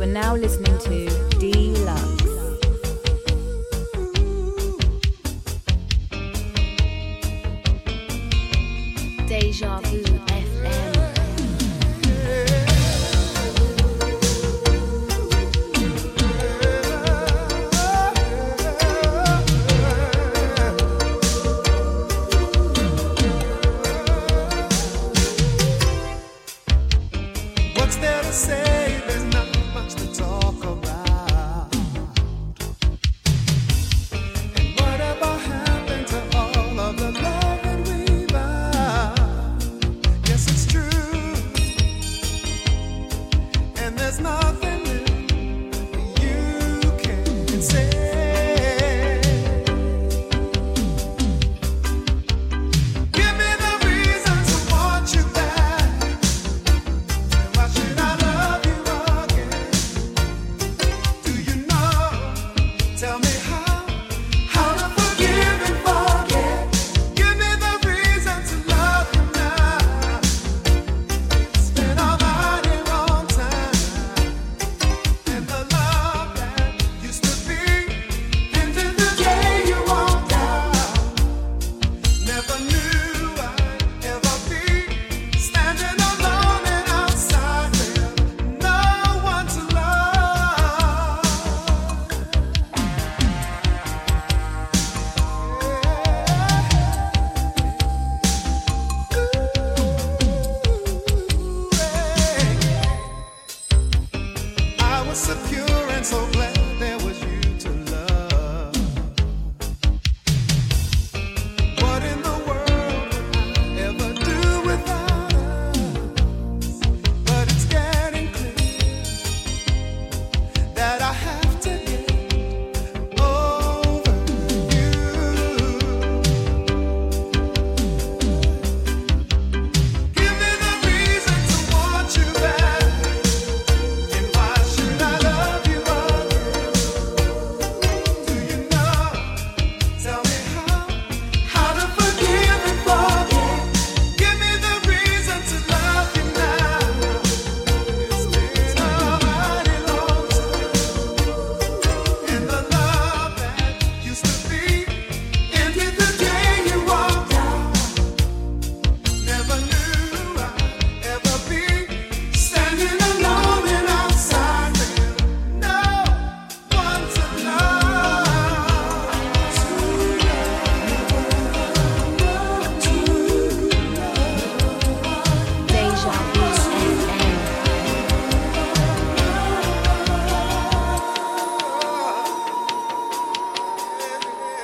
You are now listening to Dlux. Deja Vu.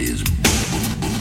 is boom, boom, boom.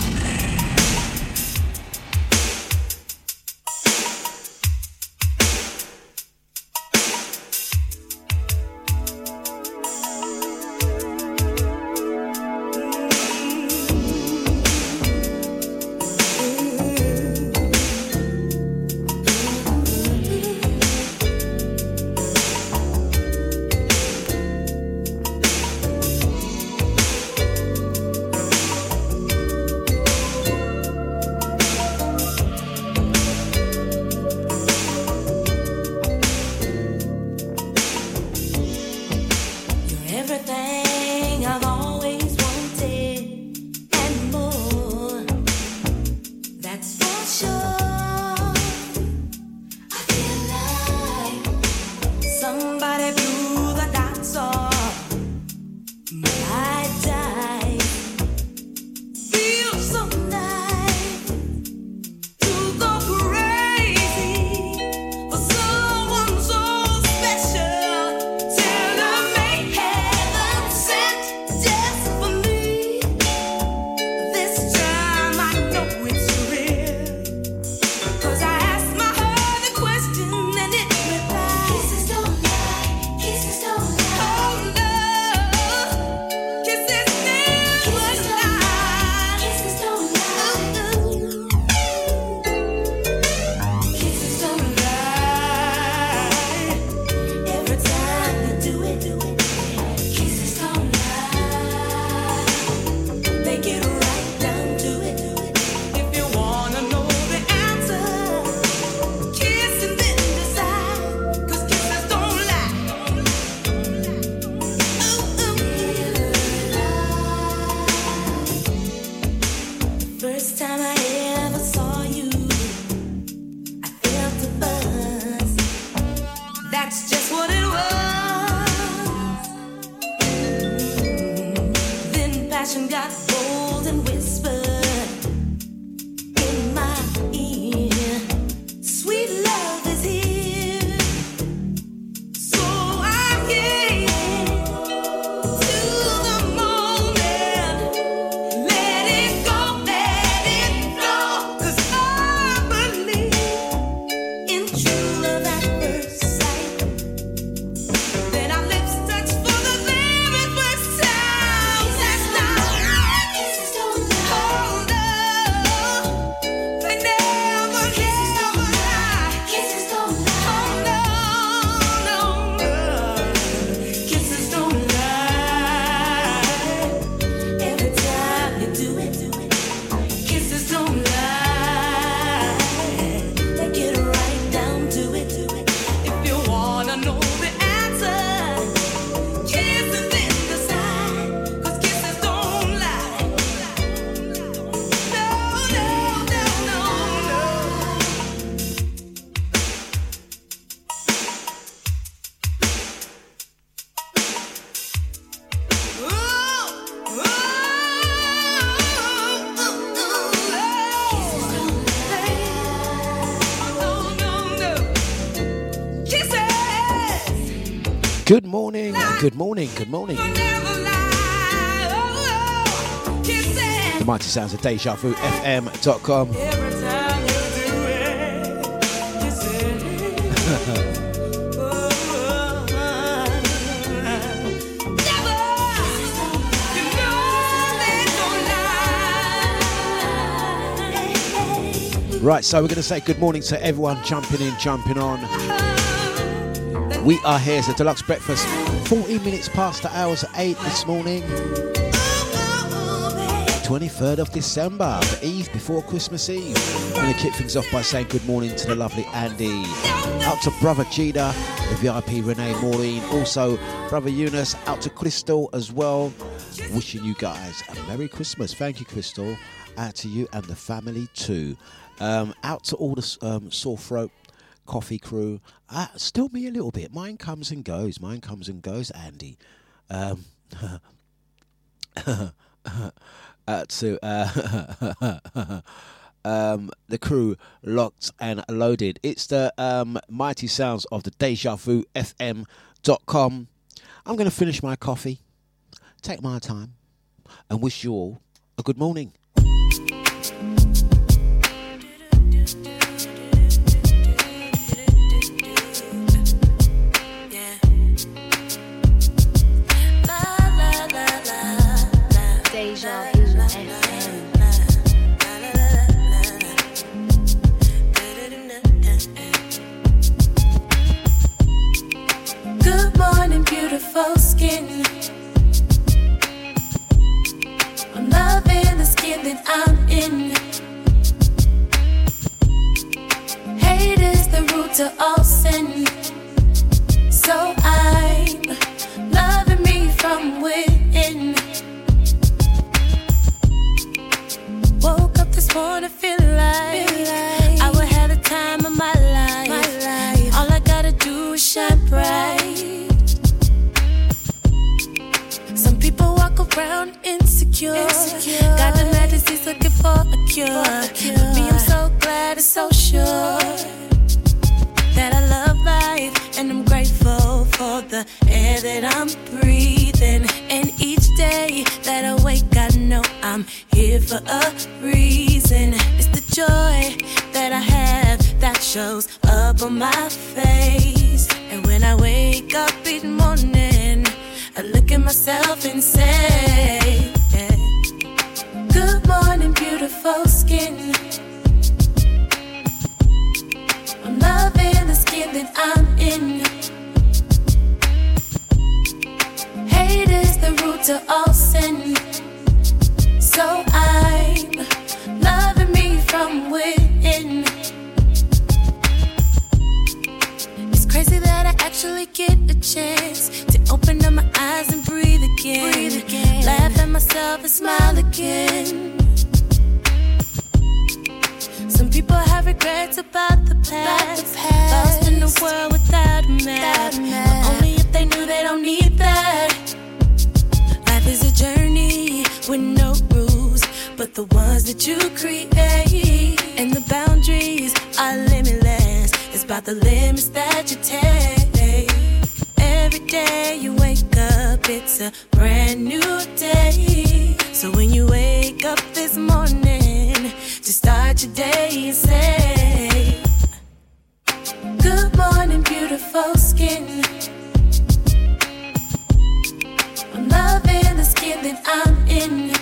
Good morning, good morning, good morning. The mighty sounds of Deja Vu FM.com. Right, so we're going to say good morning to everyone jumping in, jumping on. We are here, it's a Dlux breakfast. 40 minutes past the hours of 8 this morning. 23rd of December, the eve before Christmas Eve. I'm going to kick things off by saying good morning to the lovely Andy. Out to brother Gina, the VIP Renee Maureen, also brother Eunice, out to Crystal as well. Wishing you guys a Merry Christmas. Thank you, Crystal. Out to you and the family too. Um, out to all the um, sore throat coffee crew. Uh, still me a little bit. Mine comes and goes. Mine comes and goes, Andy. Um, uh, to uh, um, the crew locked and loaded. It's the um, mighty sounds of the Deja Vu FM.com. I'm going to finish my coffee, take my time, and wish you all a good morning. beautiful skin. I'm loving the skin that I'm in. Hate is the root to all sin. So I'm loving me from within. Woke up this morning feeling like, feel like I would have the time of my life. my life. All I gotta do is shine bright. around insecure. insecure. Got the madness, looking for a cure. For a cure. But me, I'm so glad and so sure that I love life and I'm grateful for the air that I'm breathing. And each day that I wake, I know I'm here for a reason. It's the joy that I have that shows up on my face. And when I wake up in the morning, I look at myself and say, yeah, Good morning, beautiful skin. I'm loving the skin that I'm in. Hate is the root to all sin. So I'm loving me from within. It's crazy actually get a chance to open up my eyes and breathe again. Laugh at myself and smile again. Some people have regrets about the past. Lost in the world without a map. But only if they knew they don't need that. Life is a journey with no rules, but the ones that you create. And the boundaries are limitless. It's about the limits that you take. Every day you wake up, it's a brand new day. So when you wake up this morning, just start your day and say, Good morning, beautiful skin. I'm loving the skin that I'm in.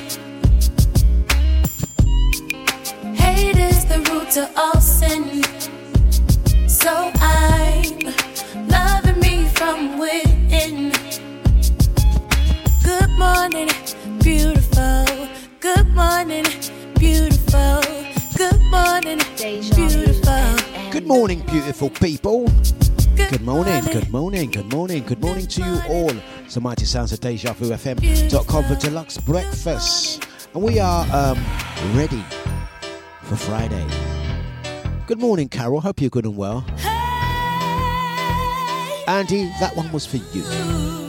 Hate is the root to all sin. Morning, beautiful. Good morning, beautiful. Good morning, beautiful. Good morning, beautiful people. Good morning, good morning, good morning, good morning to you all. It's the mighty sounds of DejaVuFM.com for Dlux breakfast. And we are um, ready for Friday. Good morning, Carol. Hope you're good and well. Andy, that one was for you.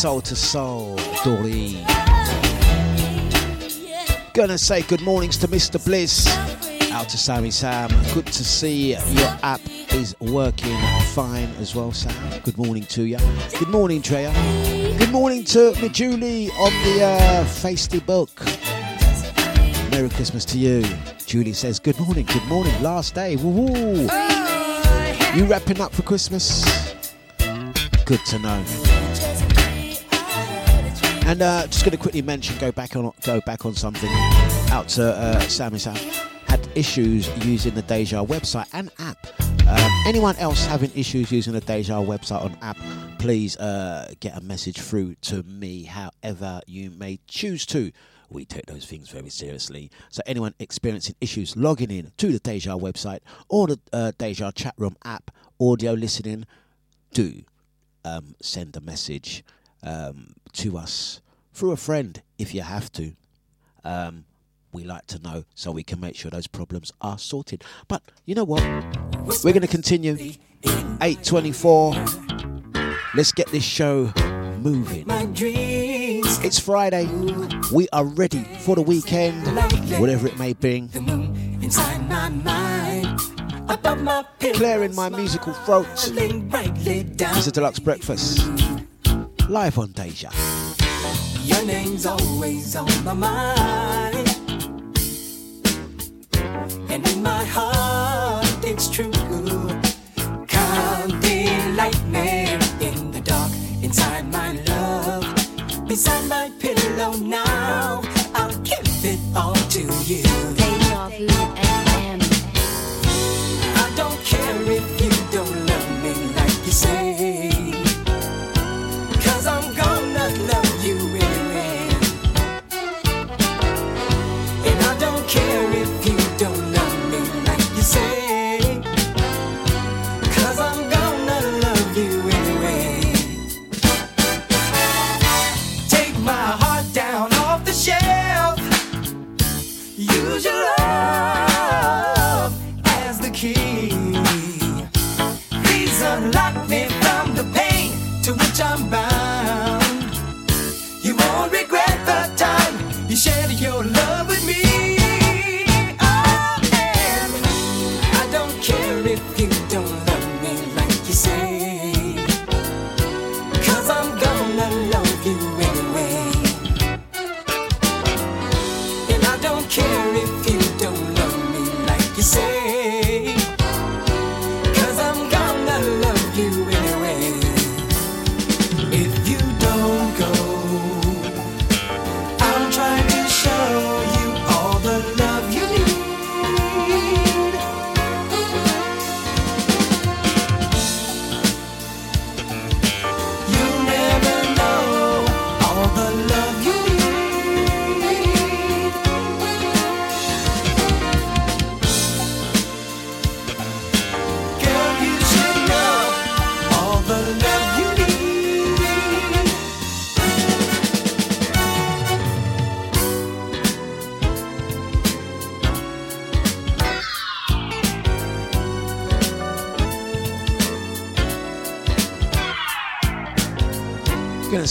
Soul to soul, Doreen. Gonna say good mornings to Mr. Bliss. Out to Sammy Sam. Good to see your app is working fine as well, Sam. Good morning to you. Good morning, Treya. Good morning to me Julie on the uh, Feisty book. Merry Christmas to you. Julie says, Good morning, good morning. Last day. Woo-hoo. You wrapping up for Christmas? Good to know. And uh, just going to quickly mention, go back on, go back on something. Out to uh, Sammy Sam had issues using the Deja website and app. Um, anyone else having issues using the Deja website and app, please uh, get a message through to me, however you may choose to. We take those things very seriously. So, anyone experiencing issues logging in to the Deja website or the uh, Deja chat room app, audio listening, do um, send a message um, to us through a friend if you have to. Um, we like to know so we can make sure those problems are sorted. But you know what? We're going to continue. 824. Let's get this show moving. My dreams It's Friday. We are ready for the weekend, whatever it may bring. the moon inside my mind. Above my pillow, Clearing my musical throat. sparkling brightly down. It's a Dlux breakfast. Live on Deja. Your name's always on my mind. And in my heart, it's true. Me in the dark, inside my love. Beside my pillow now, I'll give it all to you.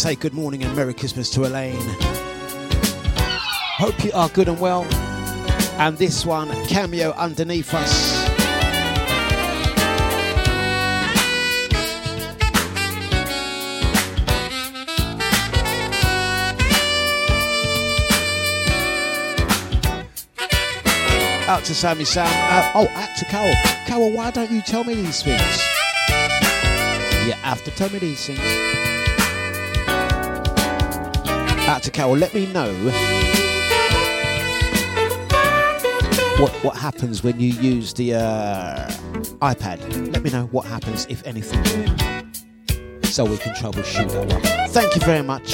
Say good morning and Merry Christmas to Elaine. Hope you are good and well. And this one, cameo underneath us. Out to Sammy Sam. Uh, oh, out to Carol. Carol, why don't you tell me these things? You have to tell me these things. Out to Carol, let me know what what happens when you use the uh, iPad. Let me know what happens, if anything, so we can troubleshoot that. Thank you very much.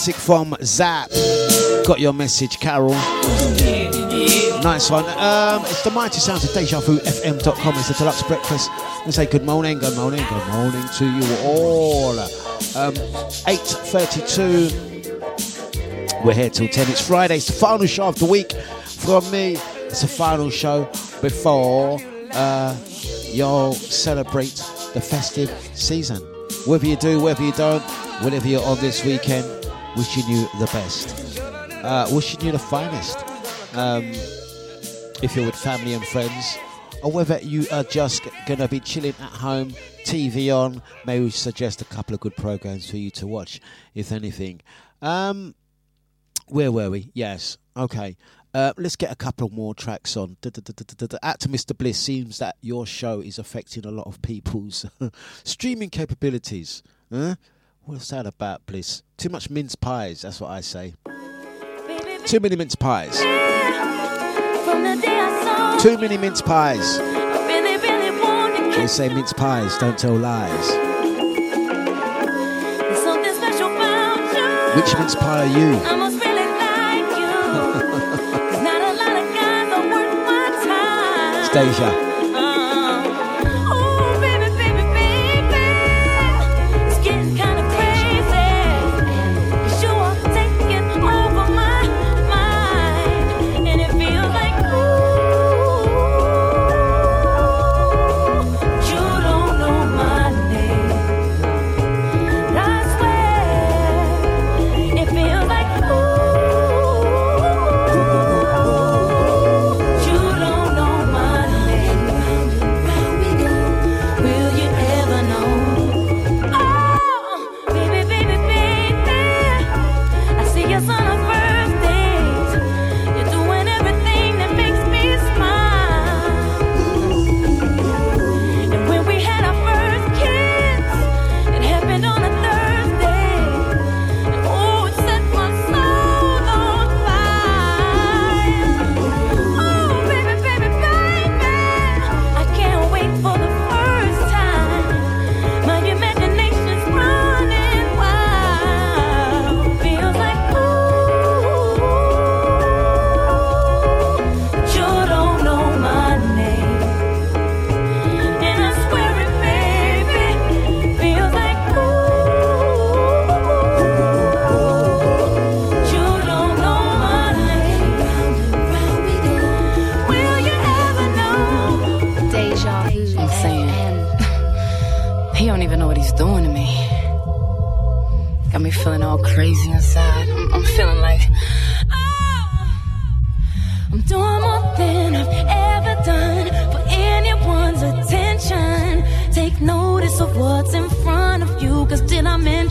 Classic from Zap. Got your message, Carol. Nice one. Um, it's the mighty sounds of DejaVuFM.com. It's the Dlux breakfast. And say good morning, good morning, good morning to you all. Um, 8.32. We're here till 10. It's Friday. It's the final show of the week from me. It's the final show before uh, you'll celebrate the festive season. Whether you do, whether you don't, whatever you're on this weekend, wishing you the best. Uh, wishing you the finest. Um, if you're with family and friends, or whether you are just going to be chilling at home, TV on, may we suggest a couple of good programs for you to watch, if anything. Um, where were we? Yes. Okay. Uh, let's get a couple more tracks on. At to Mr. Bliss, seems that your show is affecting a lot of people's streaming capabilities. Huh? What's that about, please? Too much mince pies, that's what I say. Too many mince pies. From the day I saw Too many mince pies. I really, really want to They say mince pies, don't tell lies. There's something special about you. Which mince pie are you? I must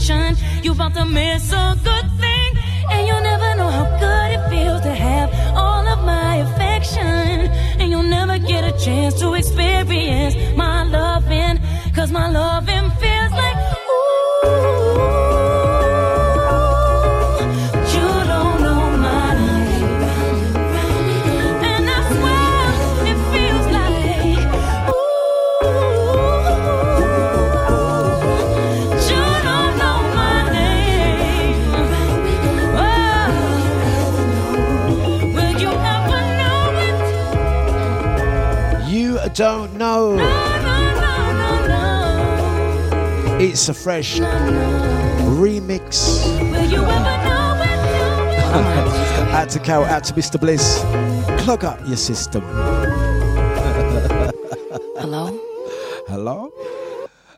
You about to miss a good thing? And you'll never know how good it feels to have all of my affection. And you'll never get a chance to experience my loving, cause my loving It's a fresh remix. Will you ever know it? Know it? Out to Cal, out to Mr. Bliss. Plug up your system. hello. Hello?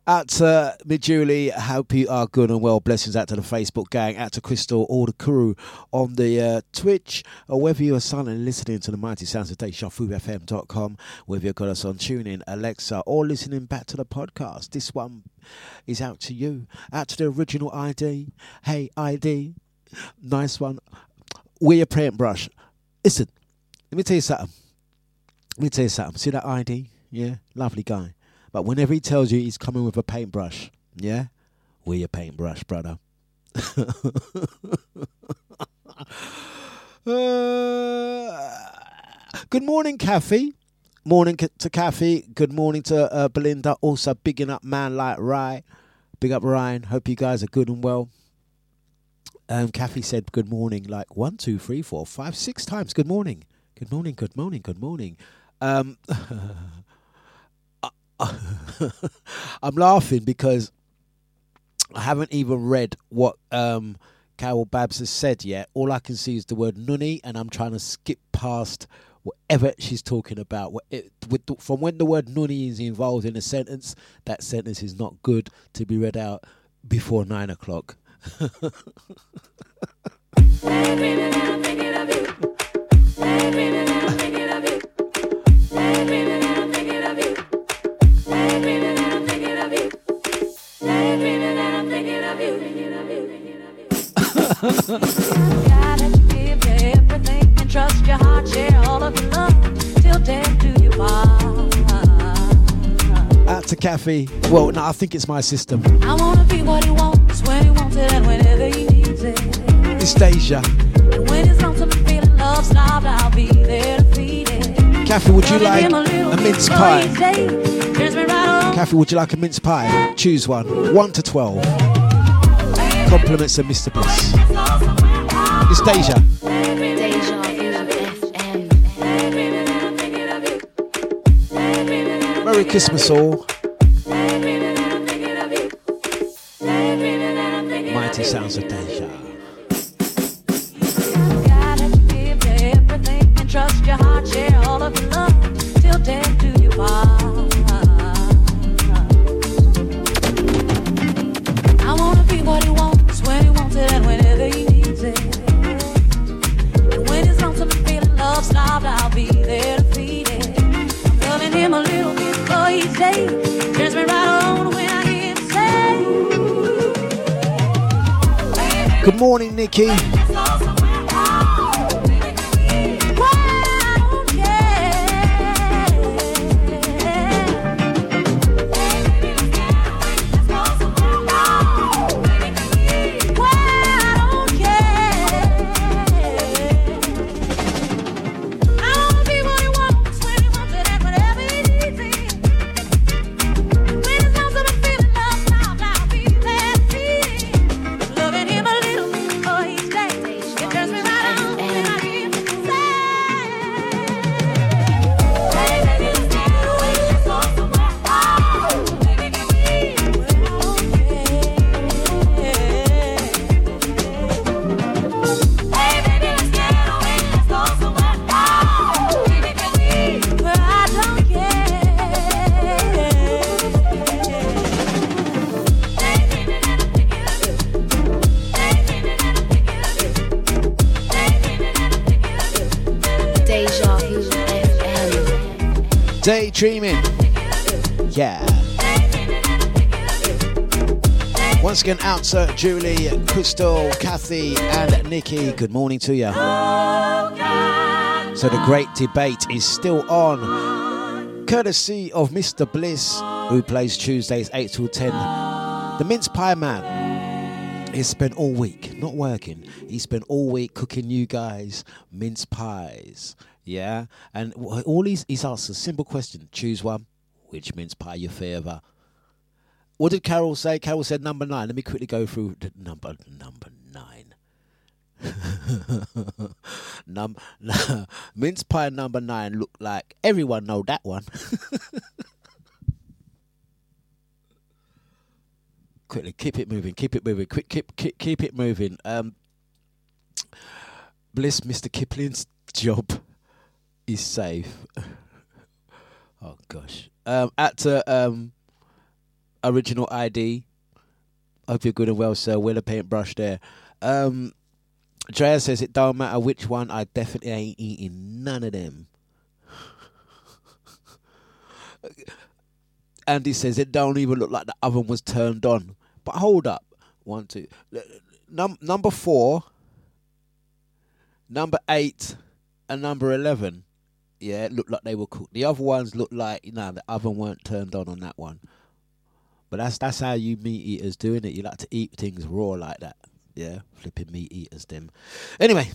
Out to me, Julie. Hope you are good and well. Blessings out to the Facebook gang. Out to Crystal, all the crew on the uh, Twitch, or whether you are silent listening to the mighty sounds of day, DejaVuFM.com, whether you've got us on tuning, Alexa, or listening back to the podcast. This one is out to you. Out to the original ID. Hey, ID. Nice one. Wear your paintbrush. Listen, let me tell you something. Let me tell you something. See that ID? Yeah, lovely guy. But whenever he tells you he's coming with a paintbrush, yeah, wear your paintbrush, brother. Uh, good morning, Kathy. Morning to Kathy. Good morning to uh, Belinda. Also, bigging up man like Ryan. Big up Ryan. Hope you guys are good and well. Um, Kathy said good morning like one, two, three, four, five, six times. Good morning. Good morning. Good morning. Good morning. Um, I'm laughing because I haven't even read what um, Carol Babs has said yet. All I can see is the word nunny, and I'm trying to skip past whatever she's talking about. It, the, from when the word nunny is involved in a sentence, that sentence is not good to be read out before nine o'clock. Out to Kathy. Well, no, I think it's my system. I wanna be what he wants when he wants it and whenever he needs it. It's Deja. And when lonesome and feeling love starved, I'll be there to feed it. Kathy, would you like little a mince pie? each day. Turns me right on. Kathy, would you like a mince pie? Choose one. 1 to 12. Compliments of Mr. Bliss. It's Deja. Merry Christmas, all. Mighty sounds of Deja. Trust your heart, share all of your love till death do you part. Good morning, Nikki. Once again, Julie, Crystal, Kathy, and Nikki. Good morning to you. So the great debate is still on, courtesy of Mr. Bliss, who plays Tuesdays 8 till 10. The mince pie man. He's spent all week not working. He spent all week cooking you guys mince pies. Yeah, and all he's he's asked a simple question: choose one. Which mince pie you favour? What did Carol say? Carol said number nine. Let me quickly go through the number number nine. Num mince pie number nine looked like everyone know that one. Quickly, keep it moving, keep it moving, quick, keep keep keep it moving. Um, Bliss, Mr. Kipling's job is safe. oh gosh. Um, uh, um, original ID. Hope you're good and well, sir. With a paintbrush there. Um, Drea says it don't matter which one. I definitely ain't eating none of them. Andy says it don't even look like the oven was turned on. But hold up, one, two, Num- number four, number eight, and number eleven. Yeah, it looked like they were cooked. The other ones looked like you know the oven weren't turned on on that one. But that's that's how you meat eaters doing it. You like to eat things raw like that. Yeah, flipping meat eaters them. Anyway,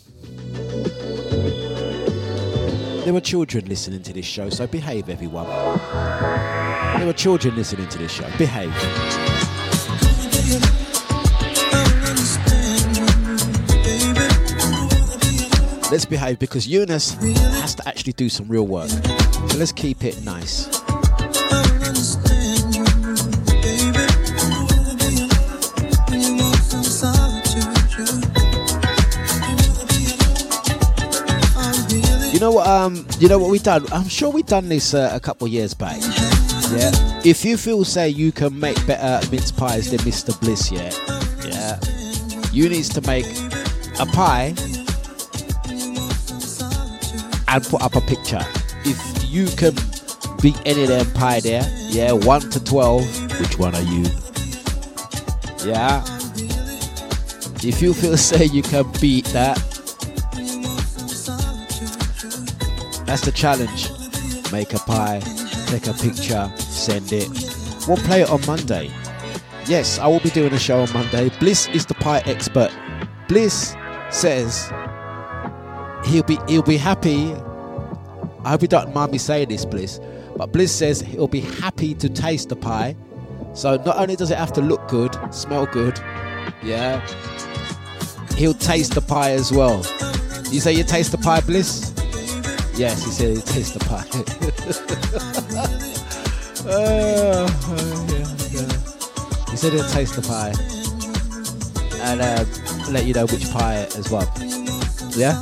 there were children listening to this show, so behave, everyone. There were children listening to this show. Behave. Let's behave because Eunice has to actually do some real work. So let's keep it nice. You know what? Um, you know what we done? I'm sure we done this uh, a couple years back. Yeah. If you feel say you can make better mince pies than Mr. Bliss, yeah, yeah, you needs to make a pie and put up a picture. If you can beat any of them pie there, yeah, one to twelve, which one are you? Yeah. If you feel say you can beat that, that's the challenge. Make a pie, take a picture, send it. We'll play it on Monday. Yes, I will be doing a show on Monday. Bliss is the pie expert. Bliss says he'll be he'll be happy. I hope you don't mind me saying this, Bliss, but Bliss says he'll be happy to taste the pie. So not only does it have to look good, smell good, yeah, he'll taste the pie as well. You say you taste the pie, Bliss? Yes, he said he taste the pie. Uh, yeah. He said he'll taste the pie and um, let you know which pie as well. Yeah?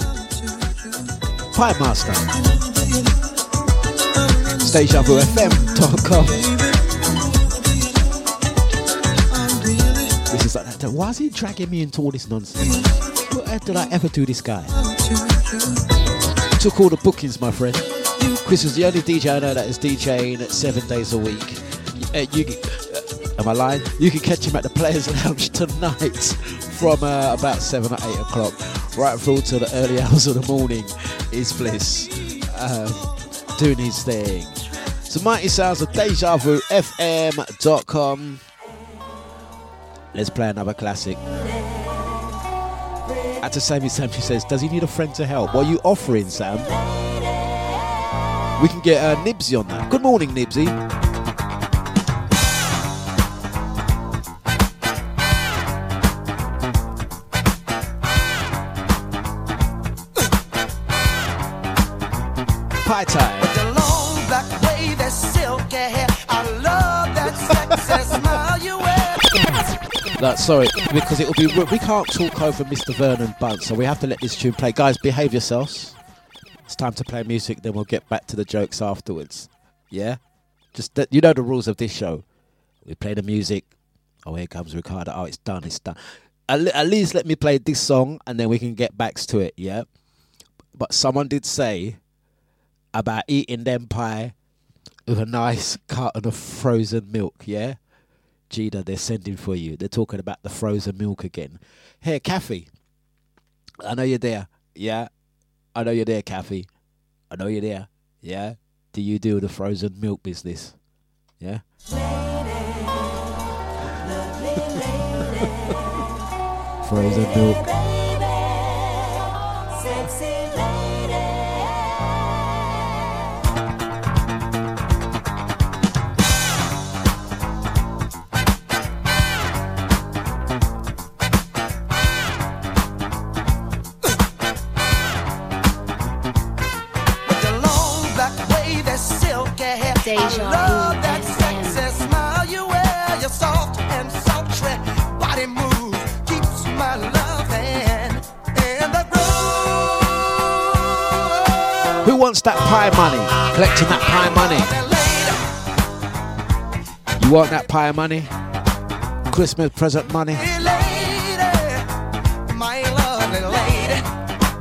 Pie Master. StageUpFM.com. This is like. Why is he dragging me into all this nonsense? What did I ever do this guy? Took all the bookings, my friend. Chris is the only DJ I know that is DJing seven days a week. Uh, you, uh, am I lying? You can catch him at the Players Lounge tonight from uh, about seven or eight o'clock, right through to the early hours of the morning. Is Bliss um, doing his thing? So mighty sounds of Deja Vu FM.com. Let's play another classic. At the same time, she says, "Does he need a friend to help?" What are you offering, Sam? We can get uh, Nibsy on that. Good morning, Nibsy. Pie time. The long black wave, that silky hair. I love that sexy smile you wear. No, sorry, because it will be. We can't talk over Mr. Vernon Burch, so we have to let this tune play. Guys, behave yourselves. It's time to play music. Then we'll get back to the jokes afterwards. Yeah, just that you know the rules of this show. We play the music. Oh, here comes Ricardo. Oh, it's done. It's done. At least let me play this song, and then we can get back to it. Yeah. But someone did say about eating them pie with a nice carton of frozen milk. Yeah. Gina, they're sending for you. They're talking about the frozen milk again. Hey, Kathy, I know you're there. Yeah, I know you're there, Kathy. I know you're there. Yeah, do you do the frozen milk business? Yeah. Lady, frozen milk. wants that pie money, collecting that pie money. You want that pie money? Christmas present money?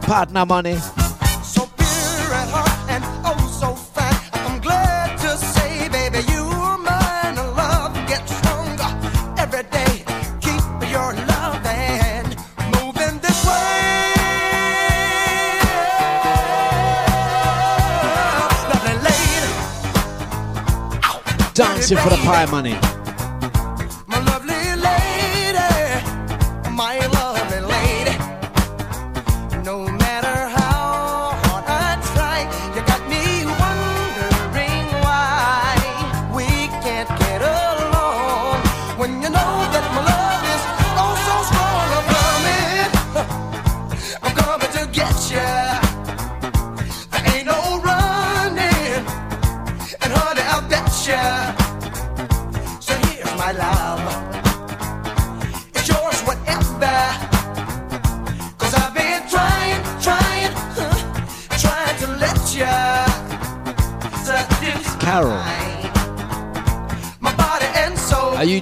Partner money? massive for the pie money.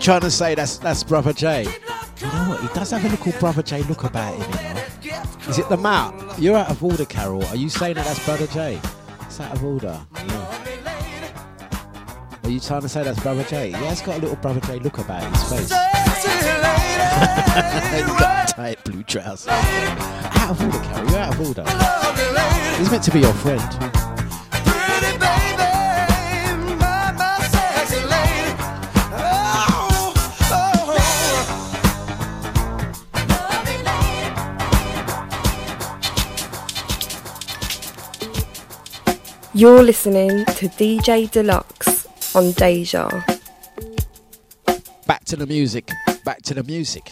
trying to say that's that's Brother J? You know what? He does have a little Brother J look about him. You know? Is it the map? You're out of order, Carol. Are you saying that that's Brother J? It's out of order. Yeah. Are you trying to say that's Brother J? Yeah, it's got a little Brother J look about his face. He's got tight blue trousers. Out of order, Carol. You're out of order. He's meant to be your friend. You're listening to DJ Dlux on Deja. Back to the music, back to the music.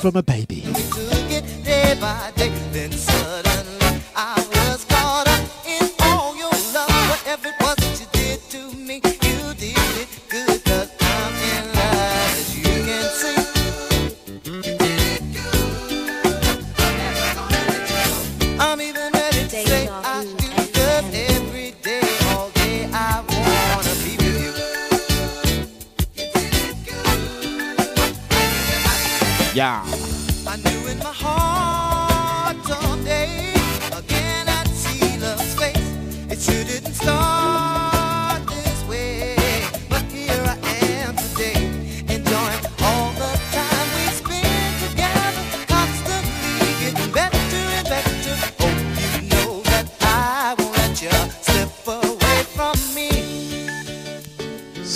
From a baby.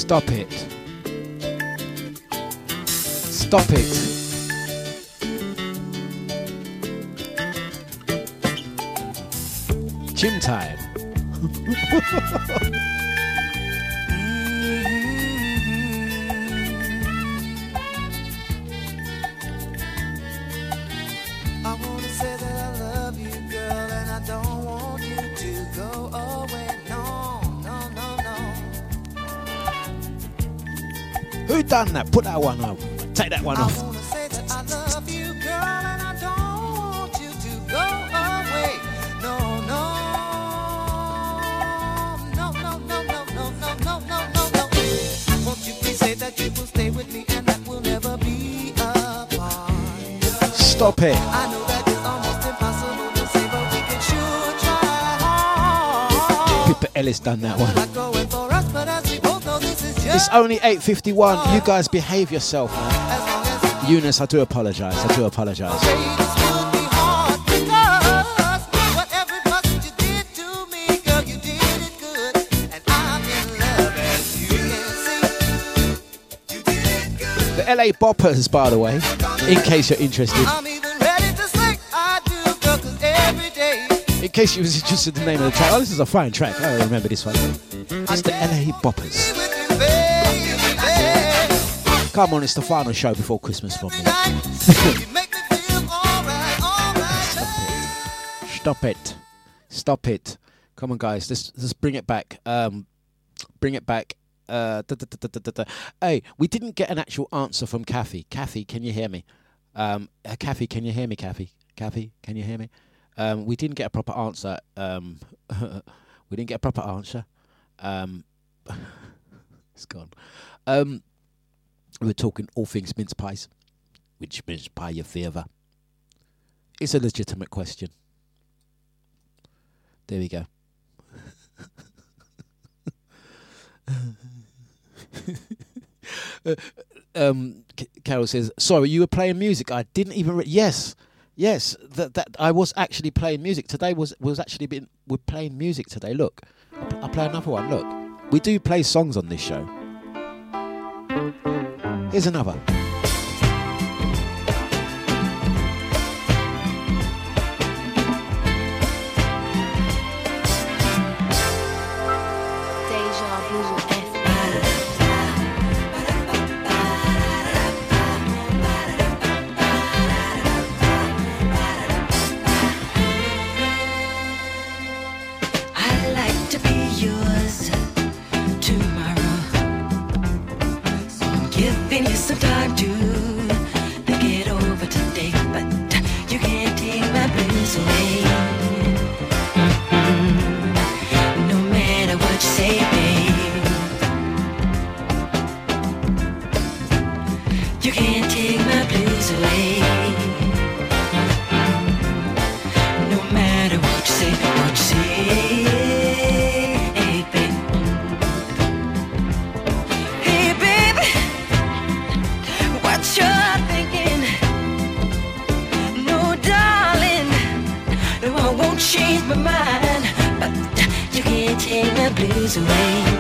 Stop it. Stop it. Gym time. Done that. Put that one off. Take that one off. Stop it. Pippa Ellis done that one. It's only 8.51. You guys behave yourself, man. Eunice, I do apologize. I do apologize. The LA Boppers, by the way, in case you're interested. In case you was interested in the name of the track, oh, this is a fine track. I remember this one. It's the LA Boppers. Come on, it's the final show before Christmas for me. Stop it. Stop it. Come on, guys. Let's, let's bring it back. Um, bring it back. Uh, da, da, da. Hey, we didn't get an actual answer from Kathy. Kathy, can you hear me? Um, uh, Kathy, can you hear me? Kathy, Kathy, can you hear me? Um, we didn't get a proper answer. Um, we didn't get a proper answer. Um, it's gone. Um, were talking all things mince pies. Which mince pie your favour? It's a legitimate question. There we go. Uh, um, C- Carol says, "Sorry, you were playing music. I didn't even. Re- yes, yes. That that I was actually playing music today. Was was actually been we're playing music today. Look, I'll, I'll play another one. Look, we do play songs on this show is another. What you say baby You can't take my please mm-hmm. away. No matter what say what say, always remain.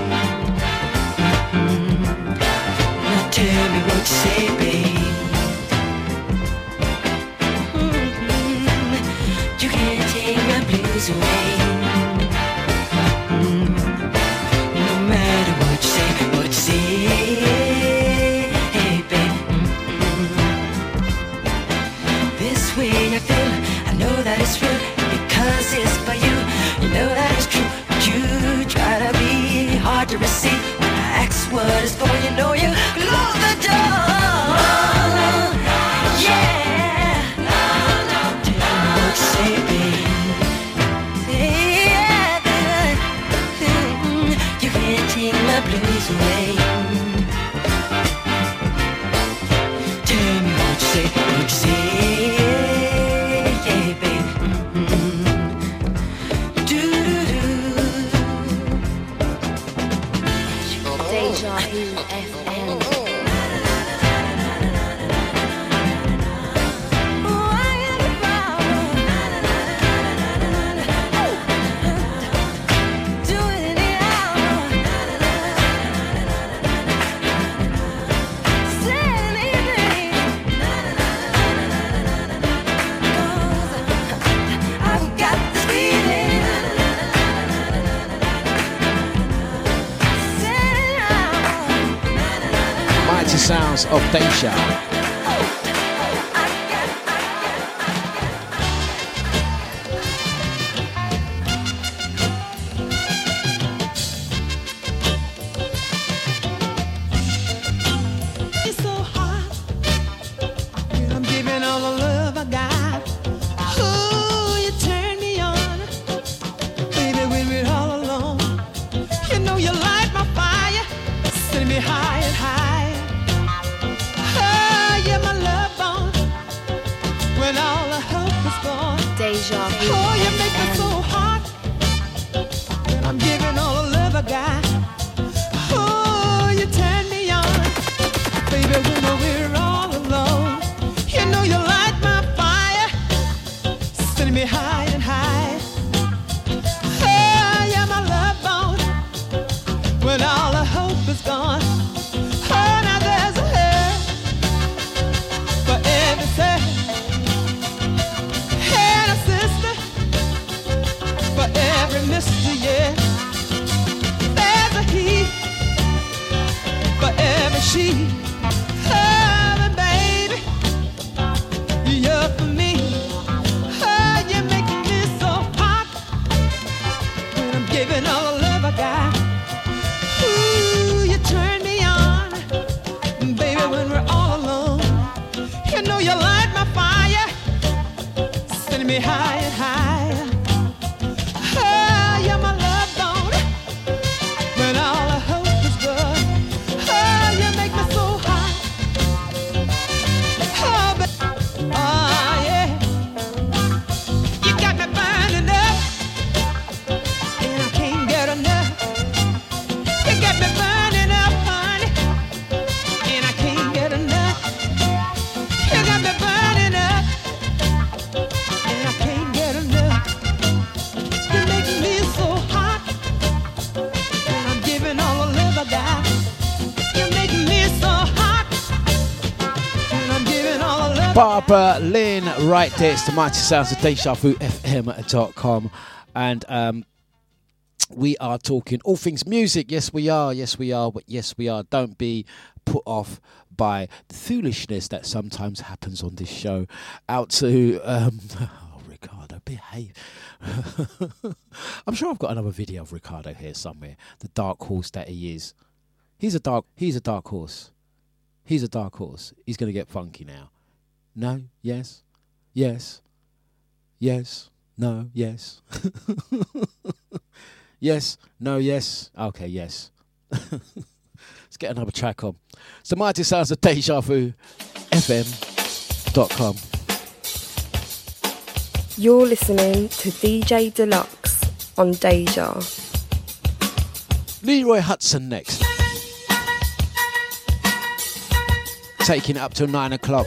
Berlin, Lynn right there. It's the Mighty Sounds of DejaVuFM.com. And um, we are talking all things music. Yes, we are. Yes, we are. Yes, we are. Don't be put off by the foolishness that sometimes happens on this show. Out to. Um, oh, Ricardo, behave. I'm sure I've got another video of Ricardo here somewhere. The dark horse that he is. He's a dark. He's a dark horse. He's a dark horse. He's going to get funky now no, yes, yes, yes, no, yes. yes, no, yes. Okay, yes. Let's get another track on. So the Mighty Sounds of Deja Vu, FM.com. You're listening to DJ Dlux on Deja. Leroy Hutson next. Taking it up till nine o'clock.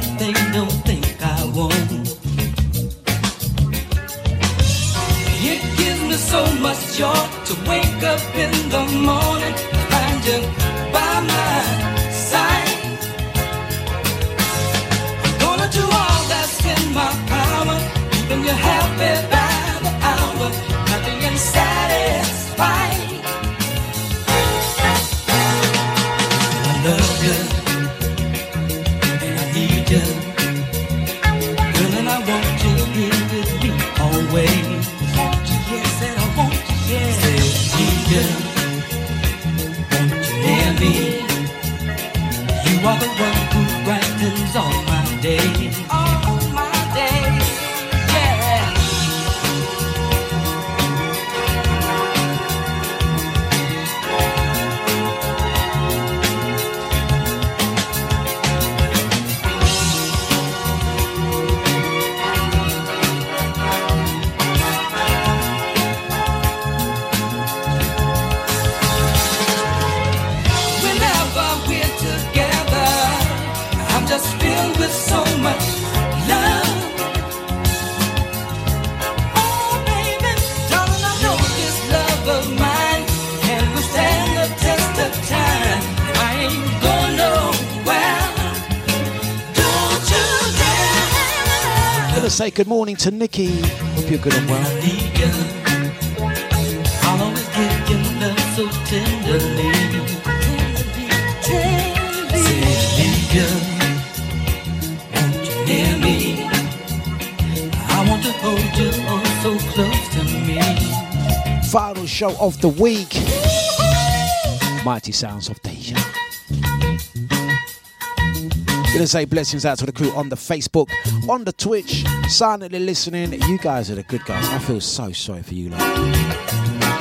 of joy to wake up in the morning and find you. Morning to Nikki. Hope you're good and well. Final show of the week. Mighty Sounds of Deja. Gonna say blessings out to the crew on the Facebook, on the Twitch, silently listening. You guys are the good guys. I feel so sorry for you, lot.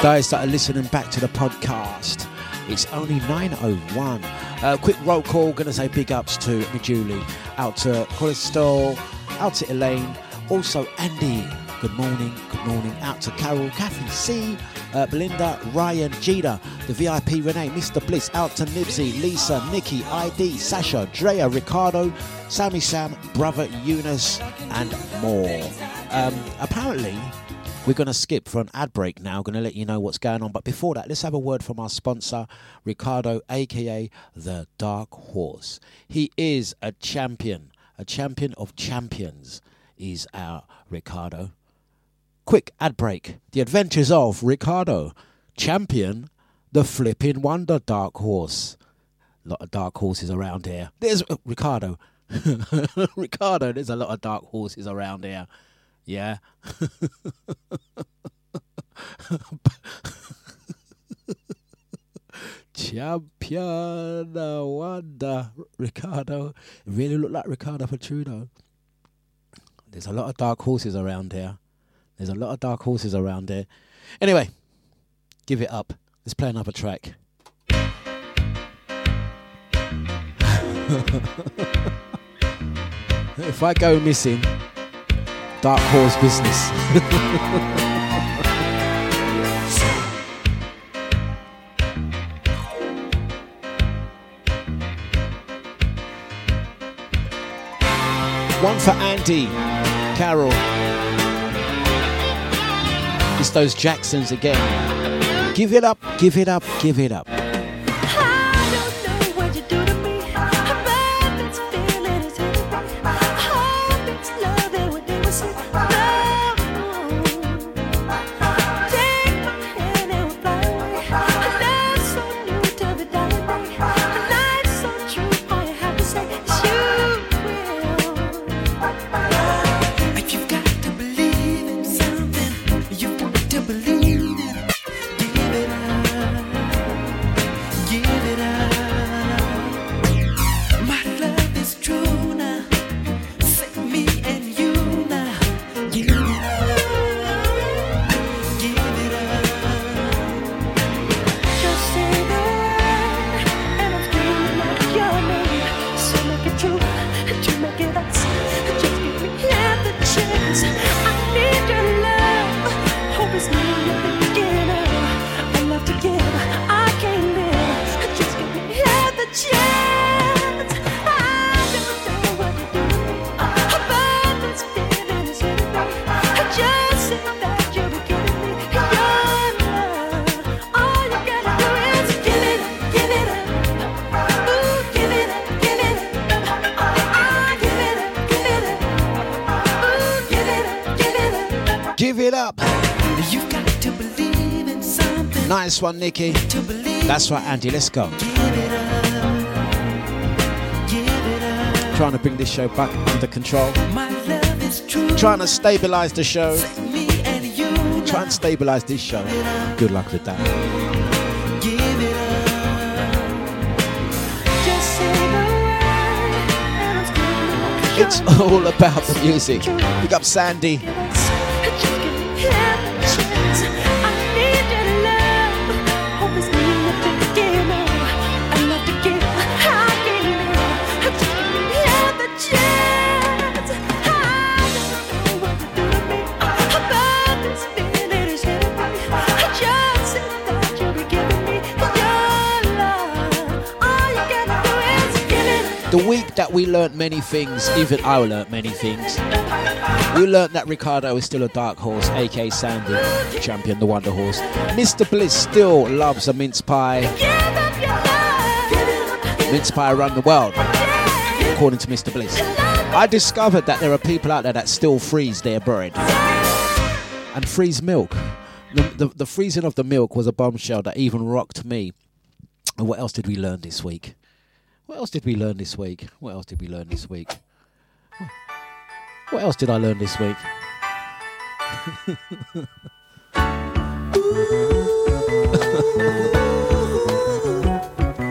Guys that are listening back to the podcast. It's only 9.01. Uh, quick roll call. Gonna say big ups to me, Julie, out to Crystal, out to Elaine, also Andy. Good morning, good morning. Out to Carol, Kathy C, uh, Belinda, Ryan, Gina, the VIP Renee, Mr. Bliss, out to Nibsy, Lisa, Nikki, ID, Sasha, Drea, Ricardo, Sammy Sam, Brother Eunice, and more. Um, apparently, we're going to skip for an ad break now. Going to let you know what's going on. But before that, let's have a word from our sponsor, Ricardo, aka The Dark Horse. He is a champion, a champion of champions, is our Ricardo. Quick ad break. The adventures of Ricardo, champion, the flipping wonder dark horse. lot of dark horses around here. There's uh, Ricardo. Ricardo, there's a lot of dark horses around here. Yeah. Champion wonder Ricardo. Really look like Ricardo Petrudo. There's a lot of dark horses around here. There's a lot of dark horses around here. Anyway, give it up. Let's play another track. if I go missing, dark horse business. One for Andy, Carol. It's those Jacksons again. Give it up, give it up, give it up. Nice one, Nikki. That's right, Andy. Let's go. Trying to bring this show back under control. Trying to stabilize the show. Try and stabilize this show. Good luck with that. It's all about the music. Pick up Sandy. The week that we learnt many things, even I learnt many things. We learnt that Ricardo is still a dark horse, aka Sandy, champion, the Wonder Horse. Mr. Bliss still loves a mince pie. Mince pie around the world, according to Mr. Bliss. I discovered that there are people out there that still freeze their bread and freeze milk. The, the, the freezing of the milk was a bombshell that even rocked me. And what else did we learn this week? What else did we learn this week? What else did we learn this week? What else did I learn this week?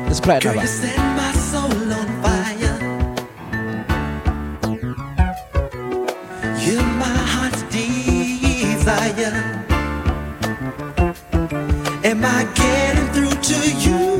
Let's play another. you set my soul on fire. You're my heart's desire. Am I getting through to you?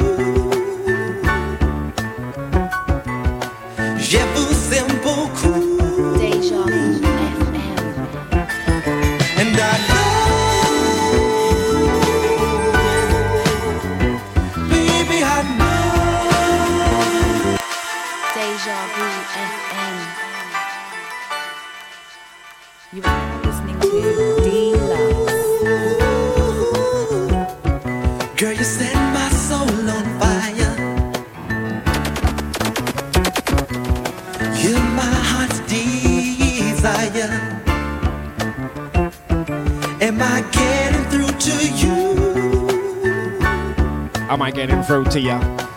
Am I getting through to you? Oh,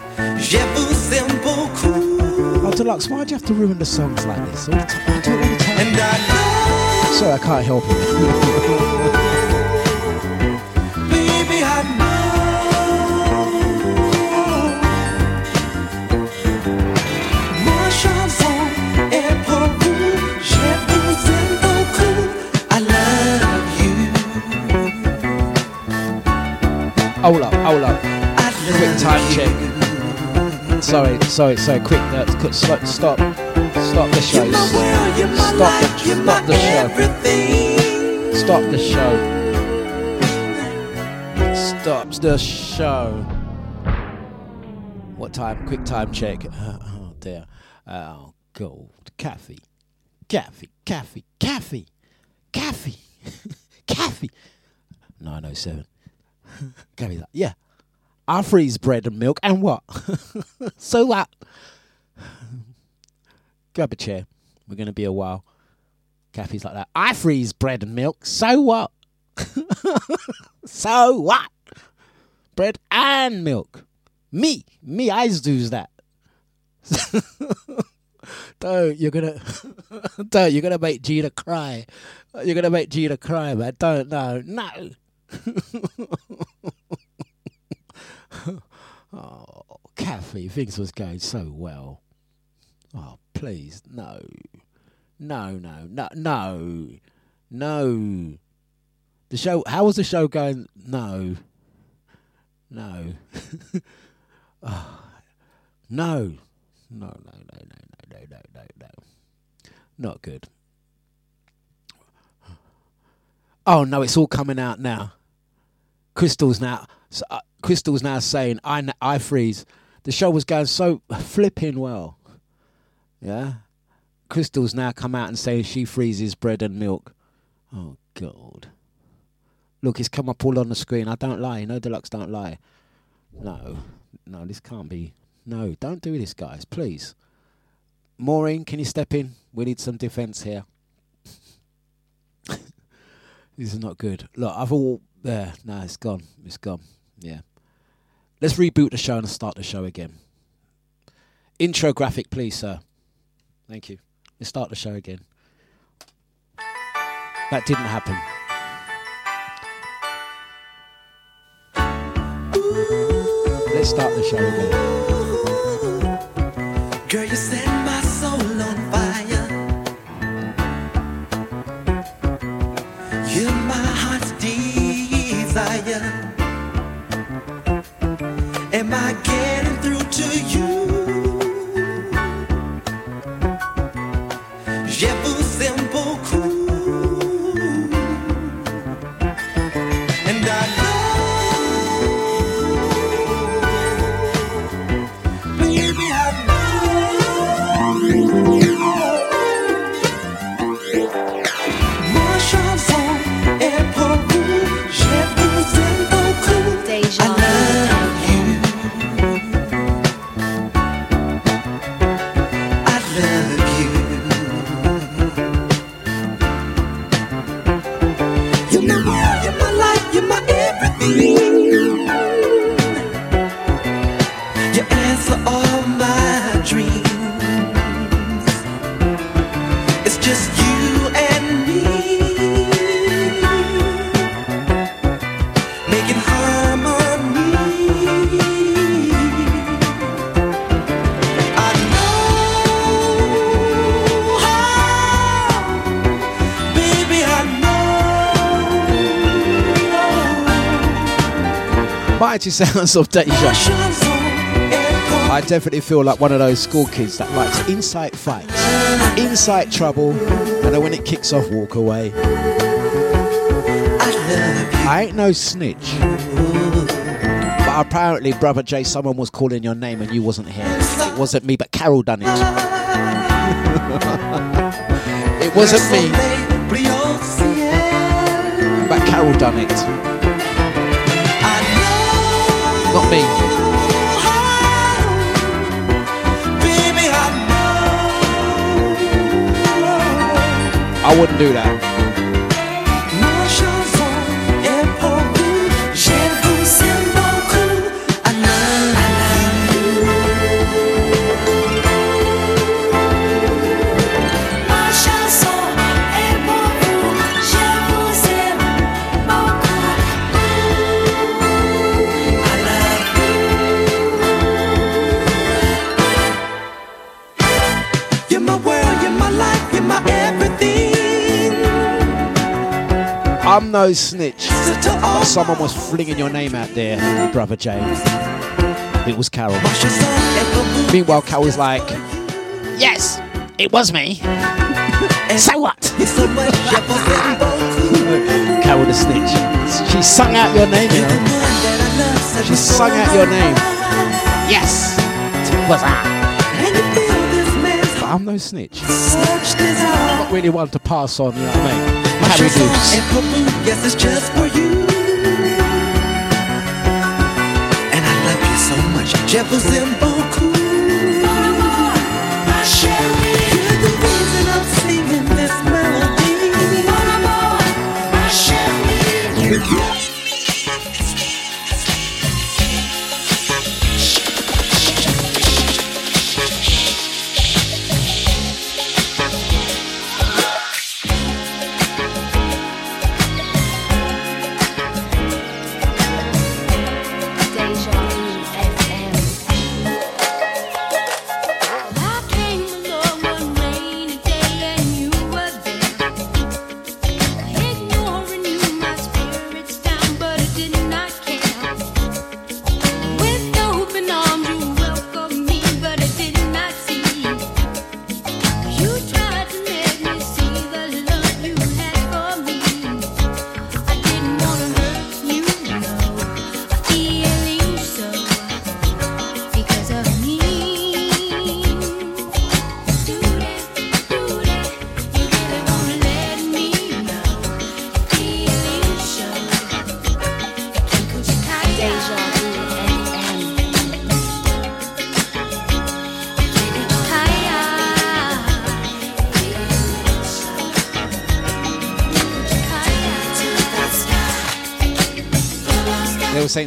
Dlux, why do you have to ruin the songs like this? And I know Sorry, I can't help it. Hold up, hold up quick time check. Sorry, sorry, sorry. Quick, uh, quick stop, stop, stop the show. Stop the, stop the show. Stop the show. Stops the show. What time? Quick time check. Uh, oh dear. Oh gold Kathy, Kathy, Kathy, Kathy, Kathy. Nine oh seven. Kathy's like, yeah. I freeze bread and milk and what? so what? Grab a chair. We're going to be a while. Caffey's like that. I freeze bread and milk. So what? so what? Bread and milk. Me. Me, I do that. don't, you're gonna don't, you're gonna make Gina cry. You're gonna make Gina cry, man. Don't no, no. oh, Kathy things was going so well. Oh, please, no. No, no, no, no, no. The show, how was the show going? No. No. oh, no. No, no, no, no, no, no, no, no. Not good. Oh no, it's all coming out now. Crystal's now. So, uh, Crystal's now saying, "I I freeze." The show was going so flipping well. Yeah. Crystal's now come out and saying she freezes bread and milk. Oh God. Look, it's come up all on the screen. I don't lie. No Dlux don't lie. No. No, this can't be. No, don't do this, guys. Please. Maureen, can you step in? We need some defence here. this is not good. Look, I've all there. No, it's gone. It's gone. Yeah. Let's reboot the show and start the show again. Intro graphic, please, sir. Thank you. Let's start the show again. That didn't happen. Let's start the show again. Girl, you set my soul on fire. You're my heart's desire. Am I getting through to you? Mighty sounds of Deja. I definitely feel like one of those school kids that likes insight fights, insight trouble, and then when it kicks off, walk away. I ain't no snitch. But apparently, brother Jay, someone was calling your name and you wasn't here. It wasn't me, but Carol done it. it wasn't me, but Carol done it. Me. I wouldn't do that. I'm no snitch. So to all But someone was flinging your name out there, brother Jay. It was Carol. Wash your soul and go Meanwhile, Carol's like, Yes, it was me. So what? You're so much Jefferson Boku. Carol the snitch. She sung out your name, you know. one that I love. so She sung out your name. Yes, it was I. I'm no snitch. desire. Not really one to pass on, you know what I mean? Wash Harry your soul Dukes. and Boku. Yes, it's just for you. And I love you so much. Jefferson Boku. You're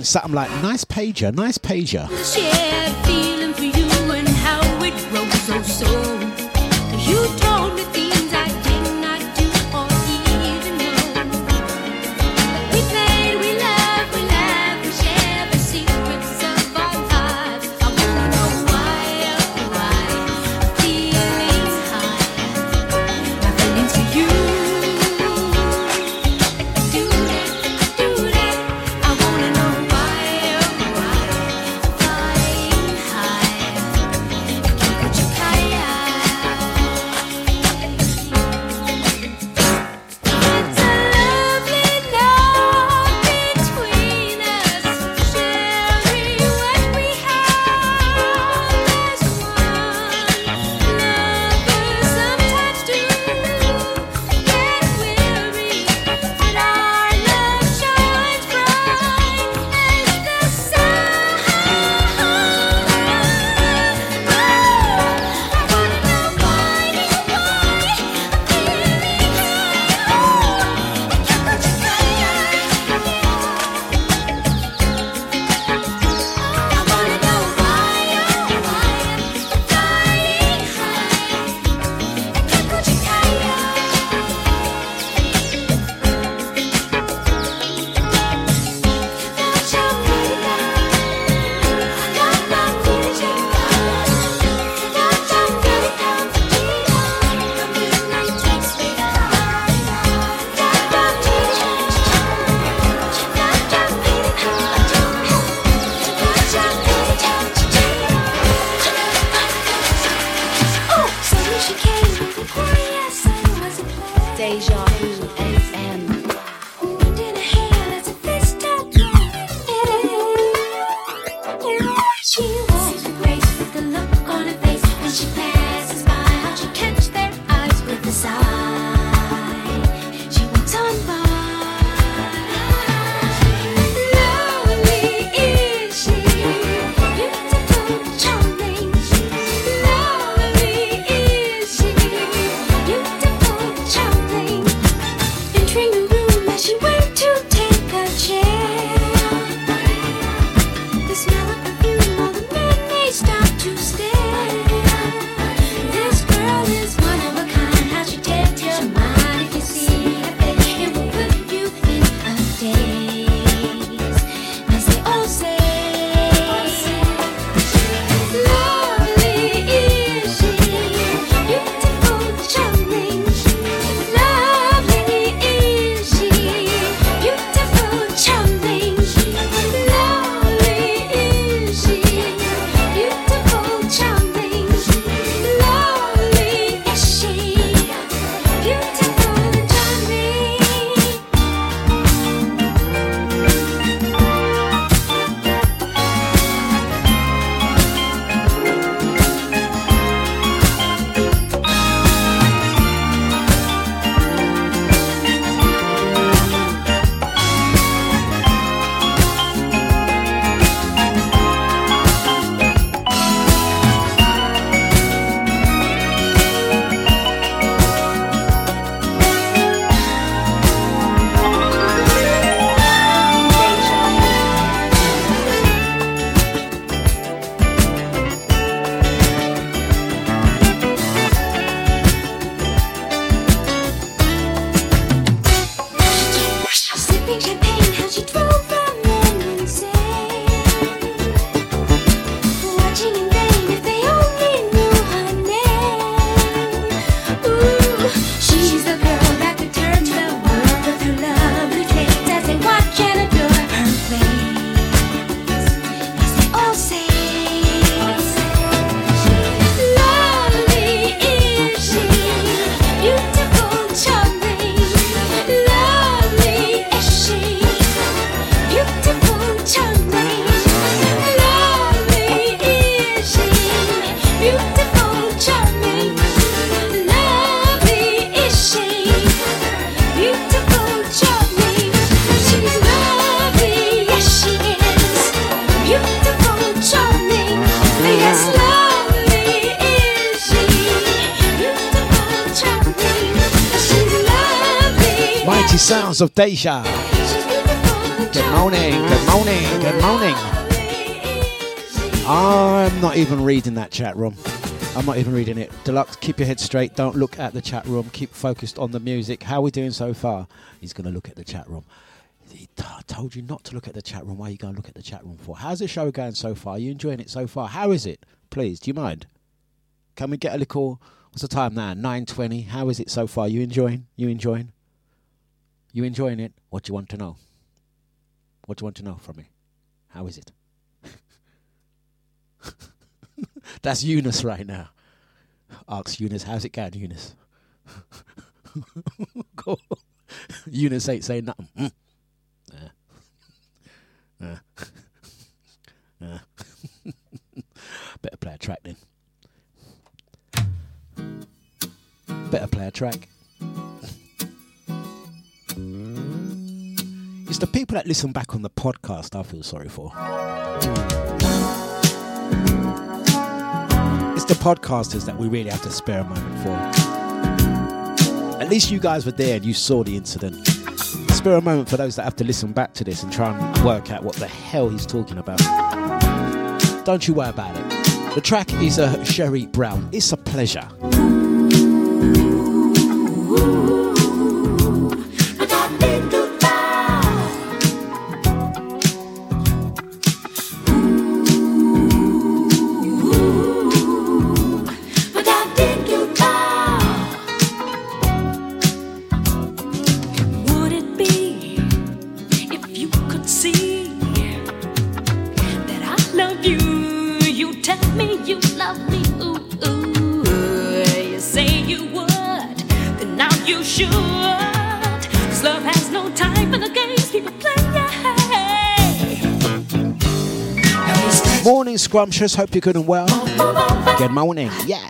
Something like, nice pager, nice pager. Sounds of Deja. Good morning, good morning, good morning. I'm not even reading that chat room. I'm not even reading it. Dlux, keep your head straight. Don't look at the chat room. Keep focused on the music. How are we doing so far? He's going to look at the chat room. He t- told you not to look at the chat room. Why are you going to look at the chat room for? How's the show going so far? Are you enjoying it so far? How is it? Please, do you mind? Can we get a little? What's the time now? Nine twenty. How is it so far? You enjoying? You enjoying? You enjoying it? What do you want to know? What do you want to know from me? How is it? That's Eunice right now. Ask Eunice, how's it going, Eunice? Eunice ain't saying nothing. Mm. Better play a track then. Better play a track. It's the people that listen back on the podcast I feel sorry for. It's the podcasters that we really have to spare a moment for. At least you guys were there and you saw the incident. Spare a moment for those that have to listen back to this and try and work out what the hell he's talking about. Don't you worry about it. The track is a Sheree Brown. It's a pleasure. morning, scrumptious. Hope you're good and well. Good morning. Yeah.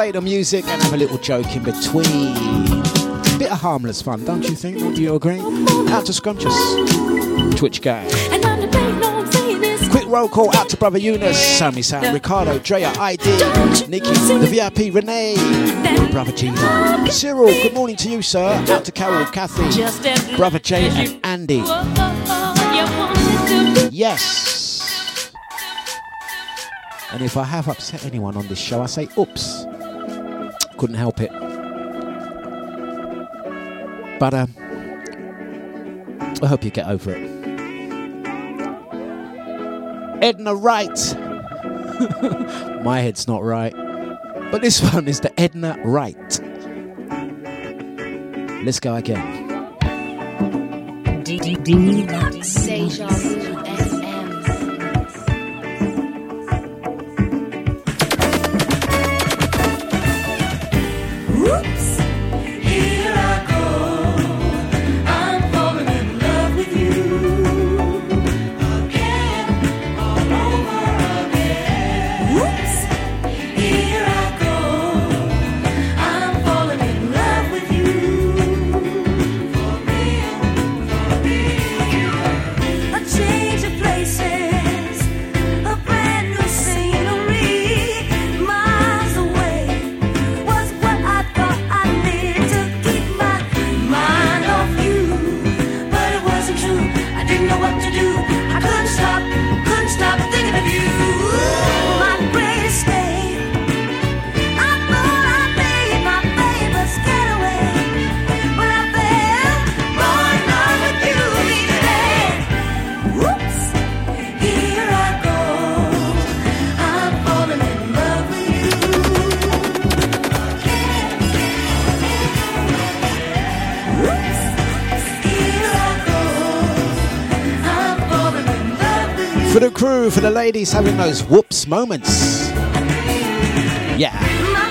play the music and have a little joke in between. Bit of harmless fun, don't you think? Do you agree? Out to Scrumptious, Twitch Gang. Quick roll call out to Brother Eunice, Sammy Sam, Ricardo, Drea, ID, Nikki, the VIP, Renee, Brother Gina, Cyril, good morning to you, sir. Out to Carol, Kathy, Brother Jay, and Andy. Yes. And if I have upset anyone on this show, I say oops couldn't help it. But uh, I hope you get over it. Edna Wright. My head's not right. But this one is the Edna Wright. Let's go again. D- D- D- for the ladies having those whoops moments. Yeah.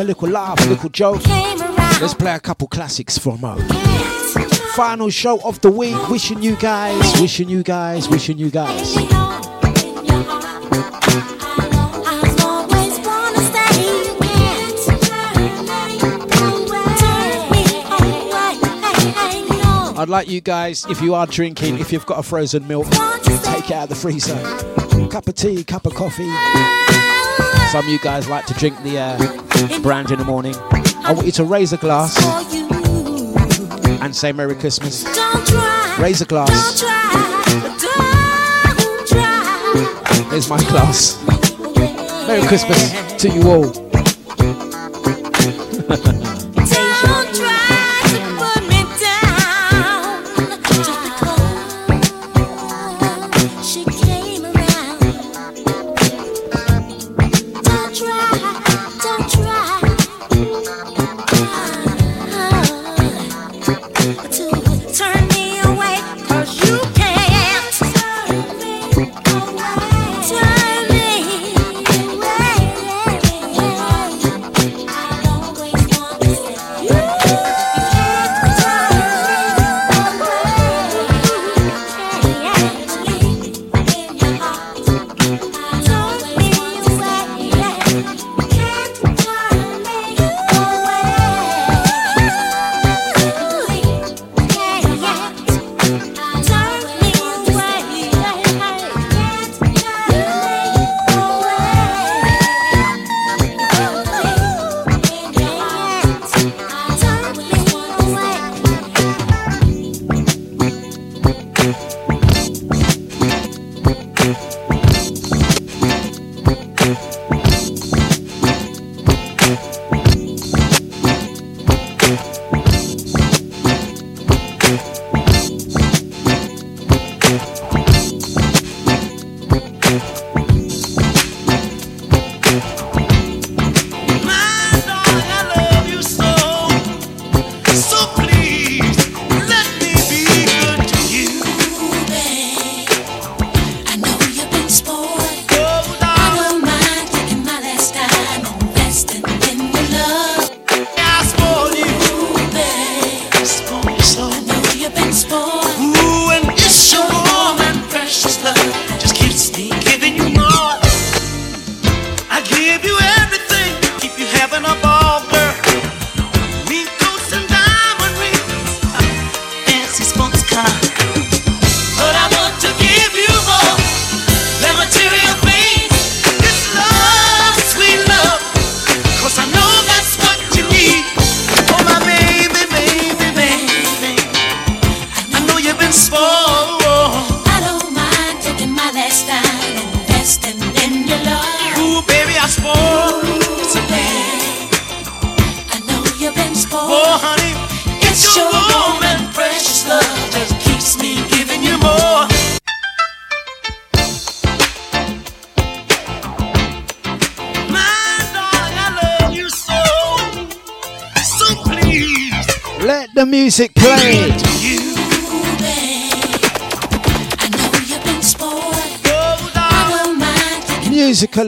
a little laugh, a little joke. Let's play a couple classics from moment. Final show of the week. Wishing you guys, wishing you guys, wishing you guys. I'd like you guys, if you are drinking, if you've got a frozen milk, take it out of the freezer. Cup of tea, cup of coffee. Some of you guys like to drink the uh, Mm. brand in the morning. I want you to raise a glass and say Merry Christmas. Raise a glass. Here's my glass. Merry Christmas to you all.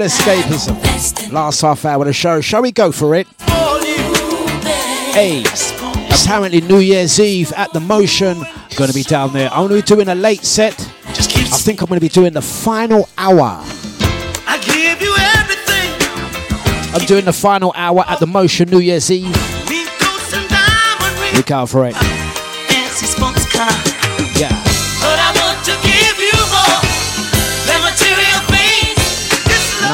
escapism. Last half hour of the show. Shall we go for it? Hey, apparently New Year's Eve at the Motion. Gonna be down there. I'm gonna be doing a late set. I think I'm gonna be doing the final hour. I'm doing the final hour at the Motion New Year's Eve. We out for it. Yeah.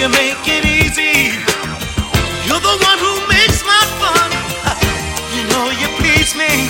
you make it easy. You're the one who makes my fun. You know you please me.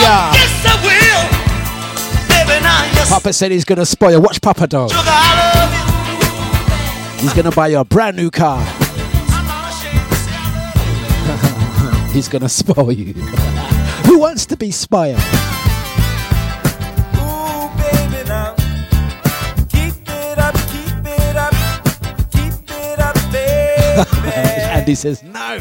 Yes, I will. Baby, now. Papa said he's going to spoil you. Watch Papa, dog. He's going to buy you a brand new car. he's going to spoil you. Who wants to be spoiled? Andy says no.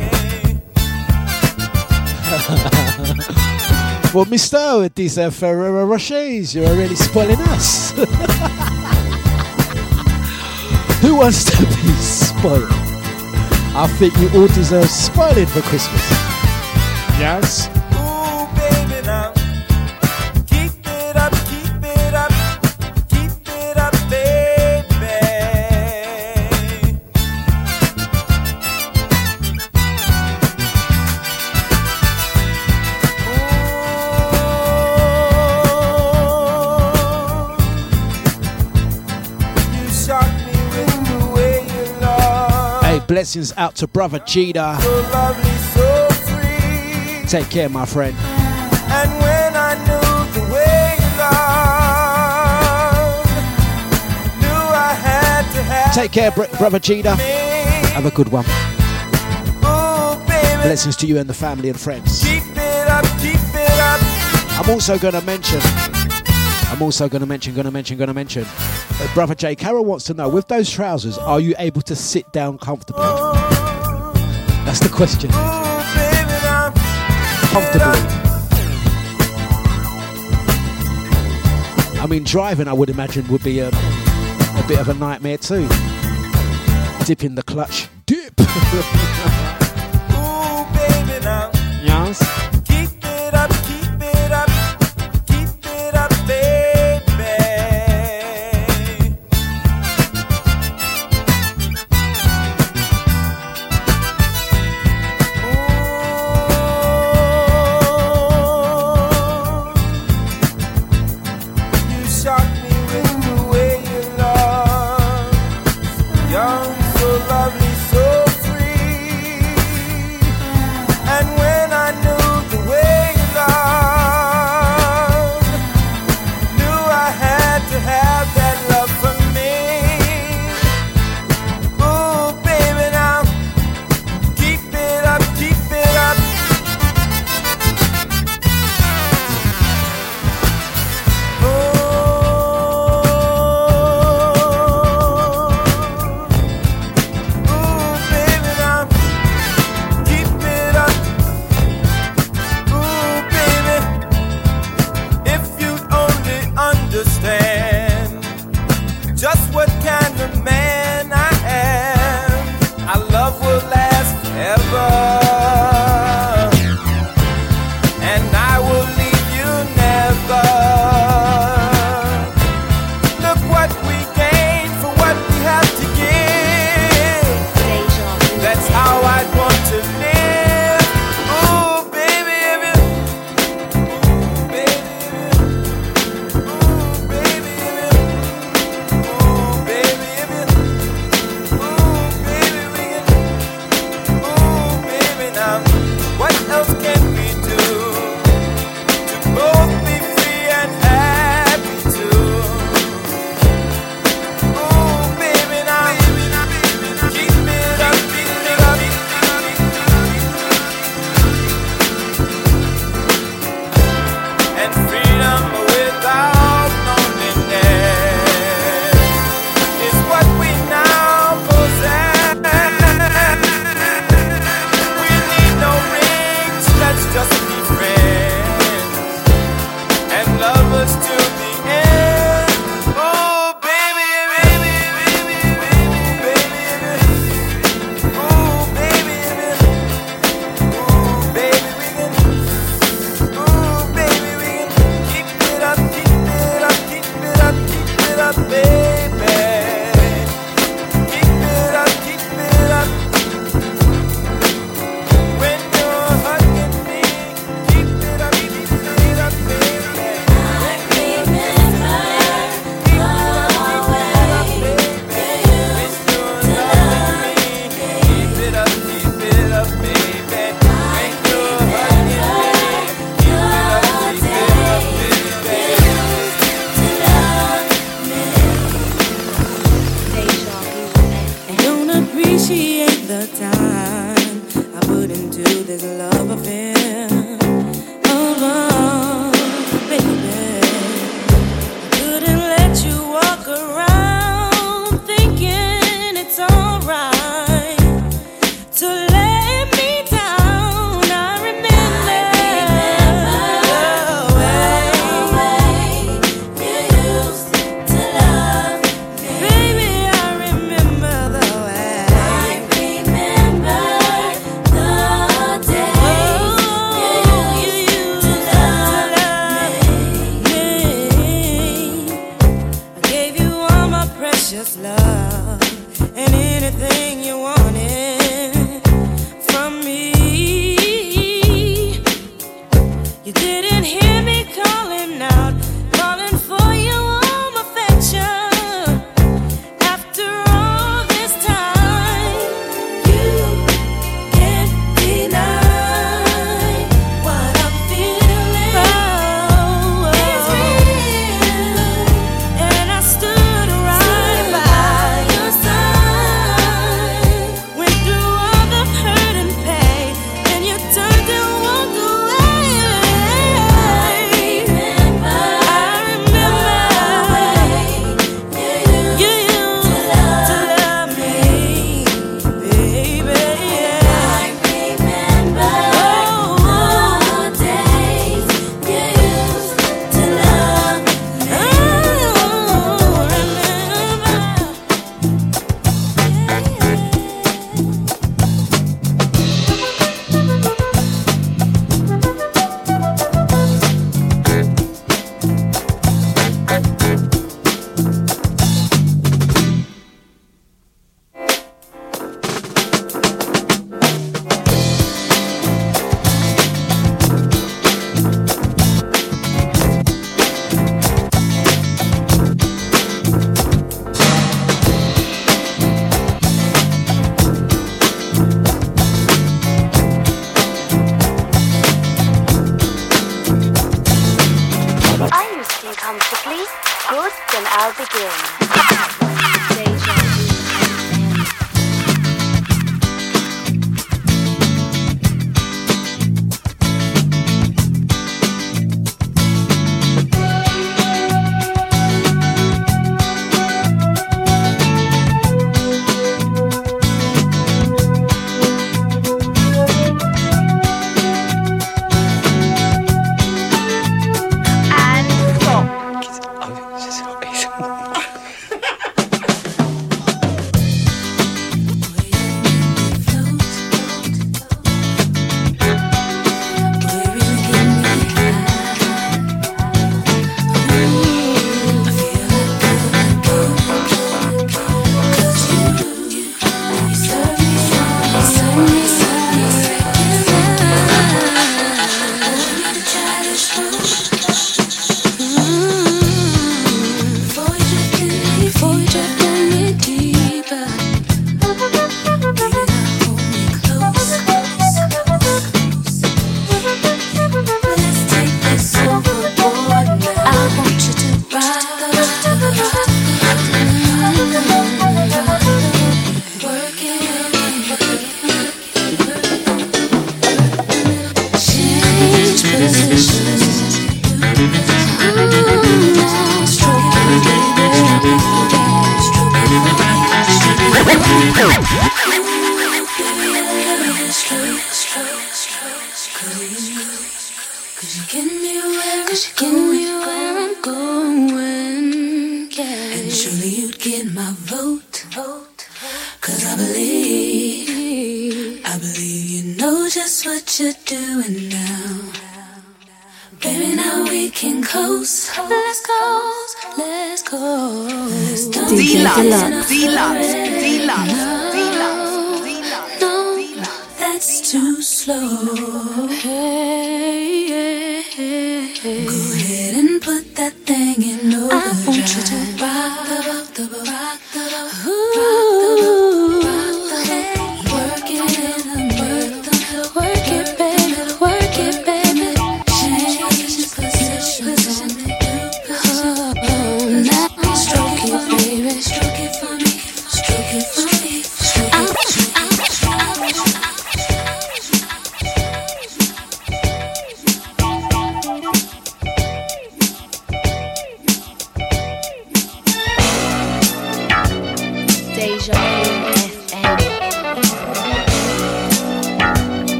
for Mister with these uh, Ferrero Rochers. You're really spoiling us. Who wants to be spoiled? I think you all deserve spoiling for Christmas. Yes. Blessings out to brother Cheetah. So lovely, so Take care, my friend. Take care, br- brother Cheetah. Have a good one. Ooh, Blessings to you and the family and friends. Up, I'm also going to mention. I'm also going to mention, going to mention, going to mention Brother Jay Carroll wants to know with those trousers, are you able to sit down comfortably? That's the question. Comfortably. I mean, driving, I would imagine, would be a, a bit of a nightmare too. Dip in the clutch. Dip!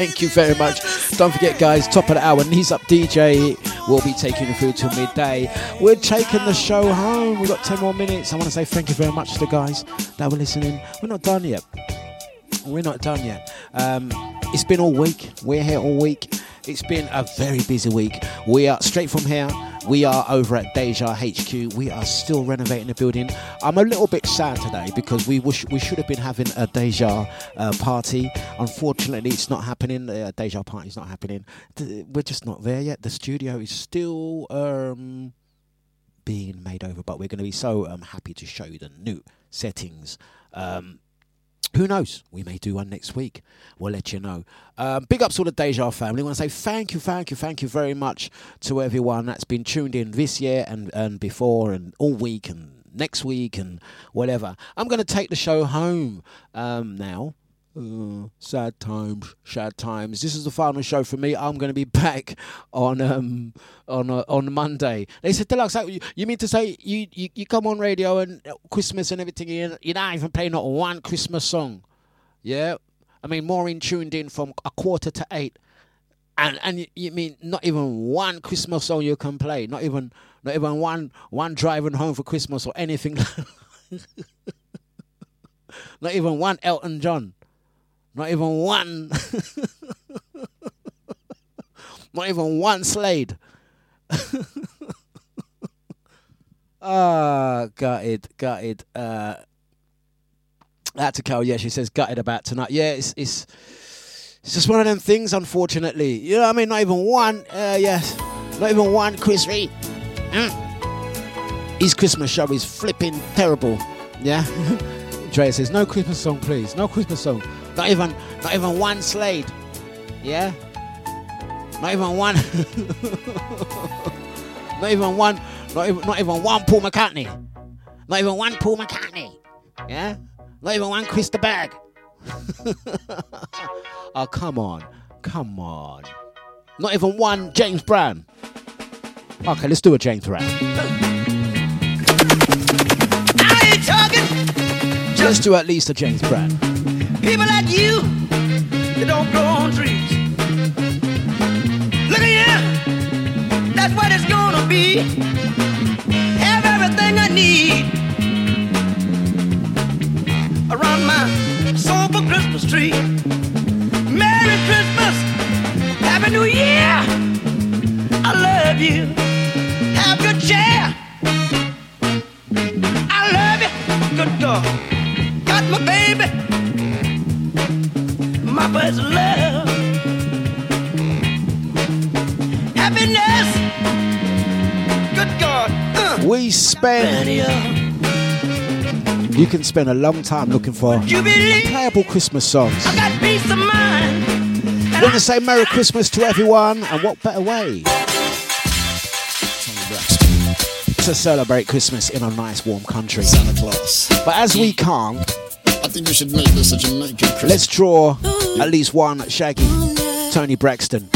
thank you very much. Don't forget, guys, top of the hour, knees up DJ We'll be taking you through till midday. We're taking the show home. We've got 10 more minutes. I want to say thank you very much to the guys that were listening. We're not done yet. We're not done yet. Um, it's been all week. We're here all week. It's been a very busy week. We are straight from here. We are over at Deja HQ. We are still renovating the building. I'm a little bit sad today because we wish we should have been having a Deja uh, party. Unfortunately, it's not happening. The uh, Deja party is not happening. We're just not there yet. The studio is still um, being made over, but we're going to be so um, happy to show you the new settings. Um, who knows? We may do one next week. We'll let you know. Um, big ups to all the Deja family. I want to say thank you, thank you, thank you very much to everyone that's been tuned in this year and, and before and all week and next week and whatever. I'm going to take the show home um, now. Uh, sad times, sad times. This is the final show for me. I'm going to be back on um on uh, on Monday. They said, Dlux, you, mean to say you, you, you come on radio and uh, Christmas and everything, you you don't even play not one Christmas song? Yeah, I mean Maureen tuned in from a quarter to eight, and and you, you mean not even one Christmas song you can play? Not even not even one one driving home for Christmas or anything. not even one Elton John. Not even one. Not even one Slade. Ah, gutted, gutted. Uh, that to Carol, yeah, she says gutted about tonight. Yeah, it's it's it's just one of them things, unfortunately. You know what I mean? Not even one. Uh, yes, not even one Chris Rea. Mm. His Christmas show is flipping terrible. Yeah. Drea says no Christmas song, please. No Christmas song. Not even, not even one Slade. Yeah. Not even one. not even one. Not even, not even one Paul McCartney. Not even one Paul McCartney. Yeah. Not even one Chris de Burgh. oh come on, come on. Not even one James Brown. Okay, let's do a James Brown. I ain't talking Let's do at least a James Brown. People like you, they don't grow on trees. Look at you, that's what it's gonna be. Have everything I need around my sober Christmas tree. Merry Christmas, Happy New Year. I love you. Have good cheer. I love you, good God. Got my baby my first love. Happiness, good God, uh, We spend. You can spend a long time looking for Jubilee. playable Christmas songs. I got peace of mind. And Want to say Merry Christmas to everyone, and what better way to celebrate Christmas in a nice warm country? Santa Claus. But as we can't, I think we should make this a Jamaican Christmas. let's draw at least one Shaggy, Toni Braxton.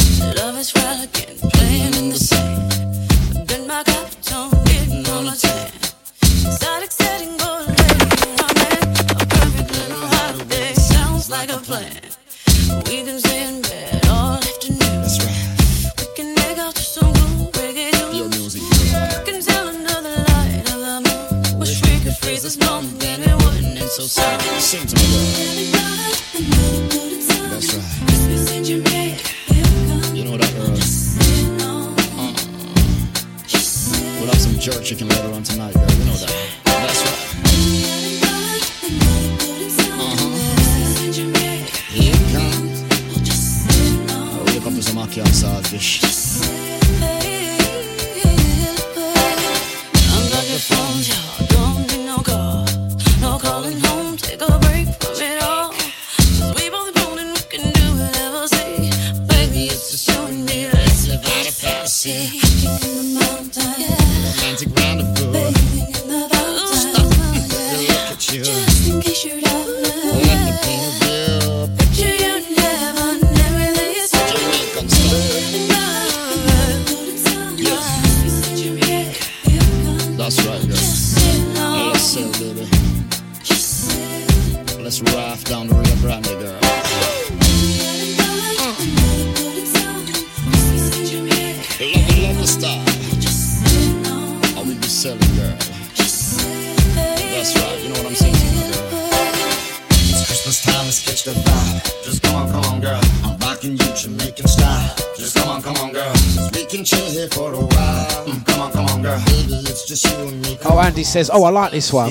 Says, Oh, I like this one.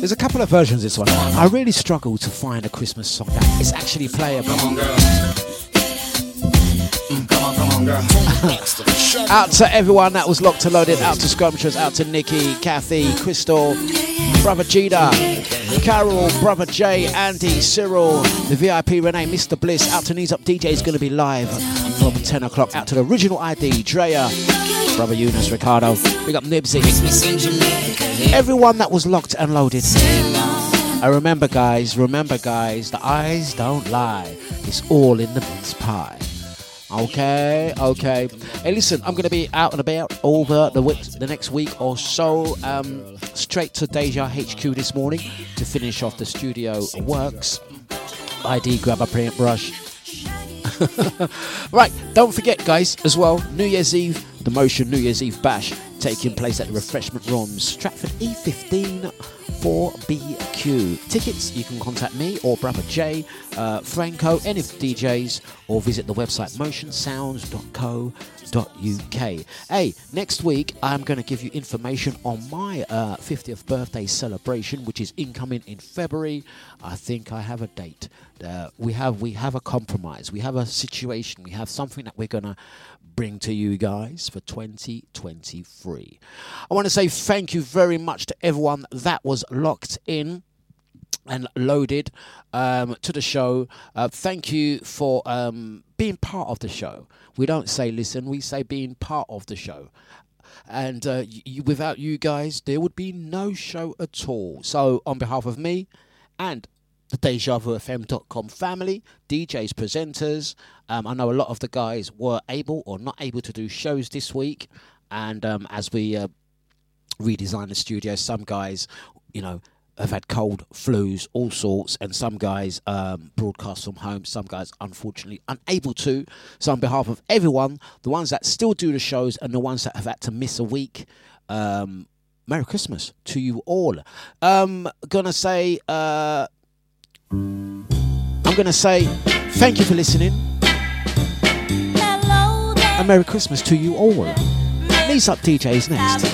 There's a couple of versions of this one. I really struggle to find a Christmas song that is actually playable. Come on, girl. Mm, Come on, come on, girl. Out to everyone that was locked and loaded. Out to Scrumptious. Out to Nikki, Kathy, Crystal, Brother Gita, Carol, Brother Jay, Andy, Cyril, the VIP Renee, Mr. Bliss. Out to Knees Up DJ is going to be live from 10 o'clock. Out to the original ID, Drea, Brother Eunice, Ricardo. Big up Nibsy. Everyone that was locked and loaded. I remember, guys, remember, guys, the eyes don't lie. It's all in the mince pie. Okay, okay. Hey, listen, I'm going to be out and about over the week, the next week or so. Um, straight to Deja HQ this morning to finish off the studio works. ID, grab a paintbrush. right, don't forget, guys, as well, New Year's Eve, the Motion New Year's Eve Bash taking place at the Refreshment Rooms, Stratford E15 4BQ. Tickets, you can contact me or Brother Jay, uh, Franco, any DJs, or visit the website motionsounds.co.uk. Hey, next week I'm going to give you information on my uh, 50th birthday celebration, which is incoming in February. I think I have a date. Uh, we have we have a compromise. We have a situation. We have something that we're gonna bring to you guys for 2023. I want to say thank you very much to everyone that was locked in and loaded um, to the show. Uh, thank you for um, being part of the show. We don't say listen, we say being part of the show. And uh, without you guys, there would be no show at all. So, on behalf of me and the DejaVuFM.com family, DJs, presenters. Um, I know a lot of the guys were able or not able to do shows this week, and um, as we uh, redesign the studio, some guys, you know, have had cold, flus, all sorts, and some guys um, broadcast from home. Some guys, unfortunately, unable to. So, on behalf of everyone, the ones that still do the shows and the ones that have had to miss a week, um, Merry Christmas to you all. Um, gonna say, uh, I'm gonna say, thank you for listening, and Merry Christmas to you all. Knees up DJs next.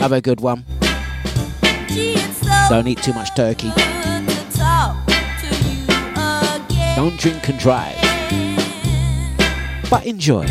Have a good one. Don't eat too much turkey. Don't drink and drive. But enjoy.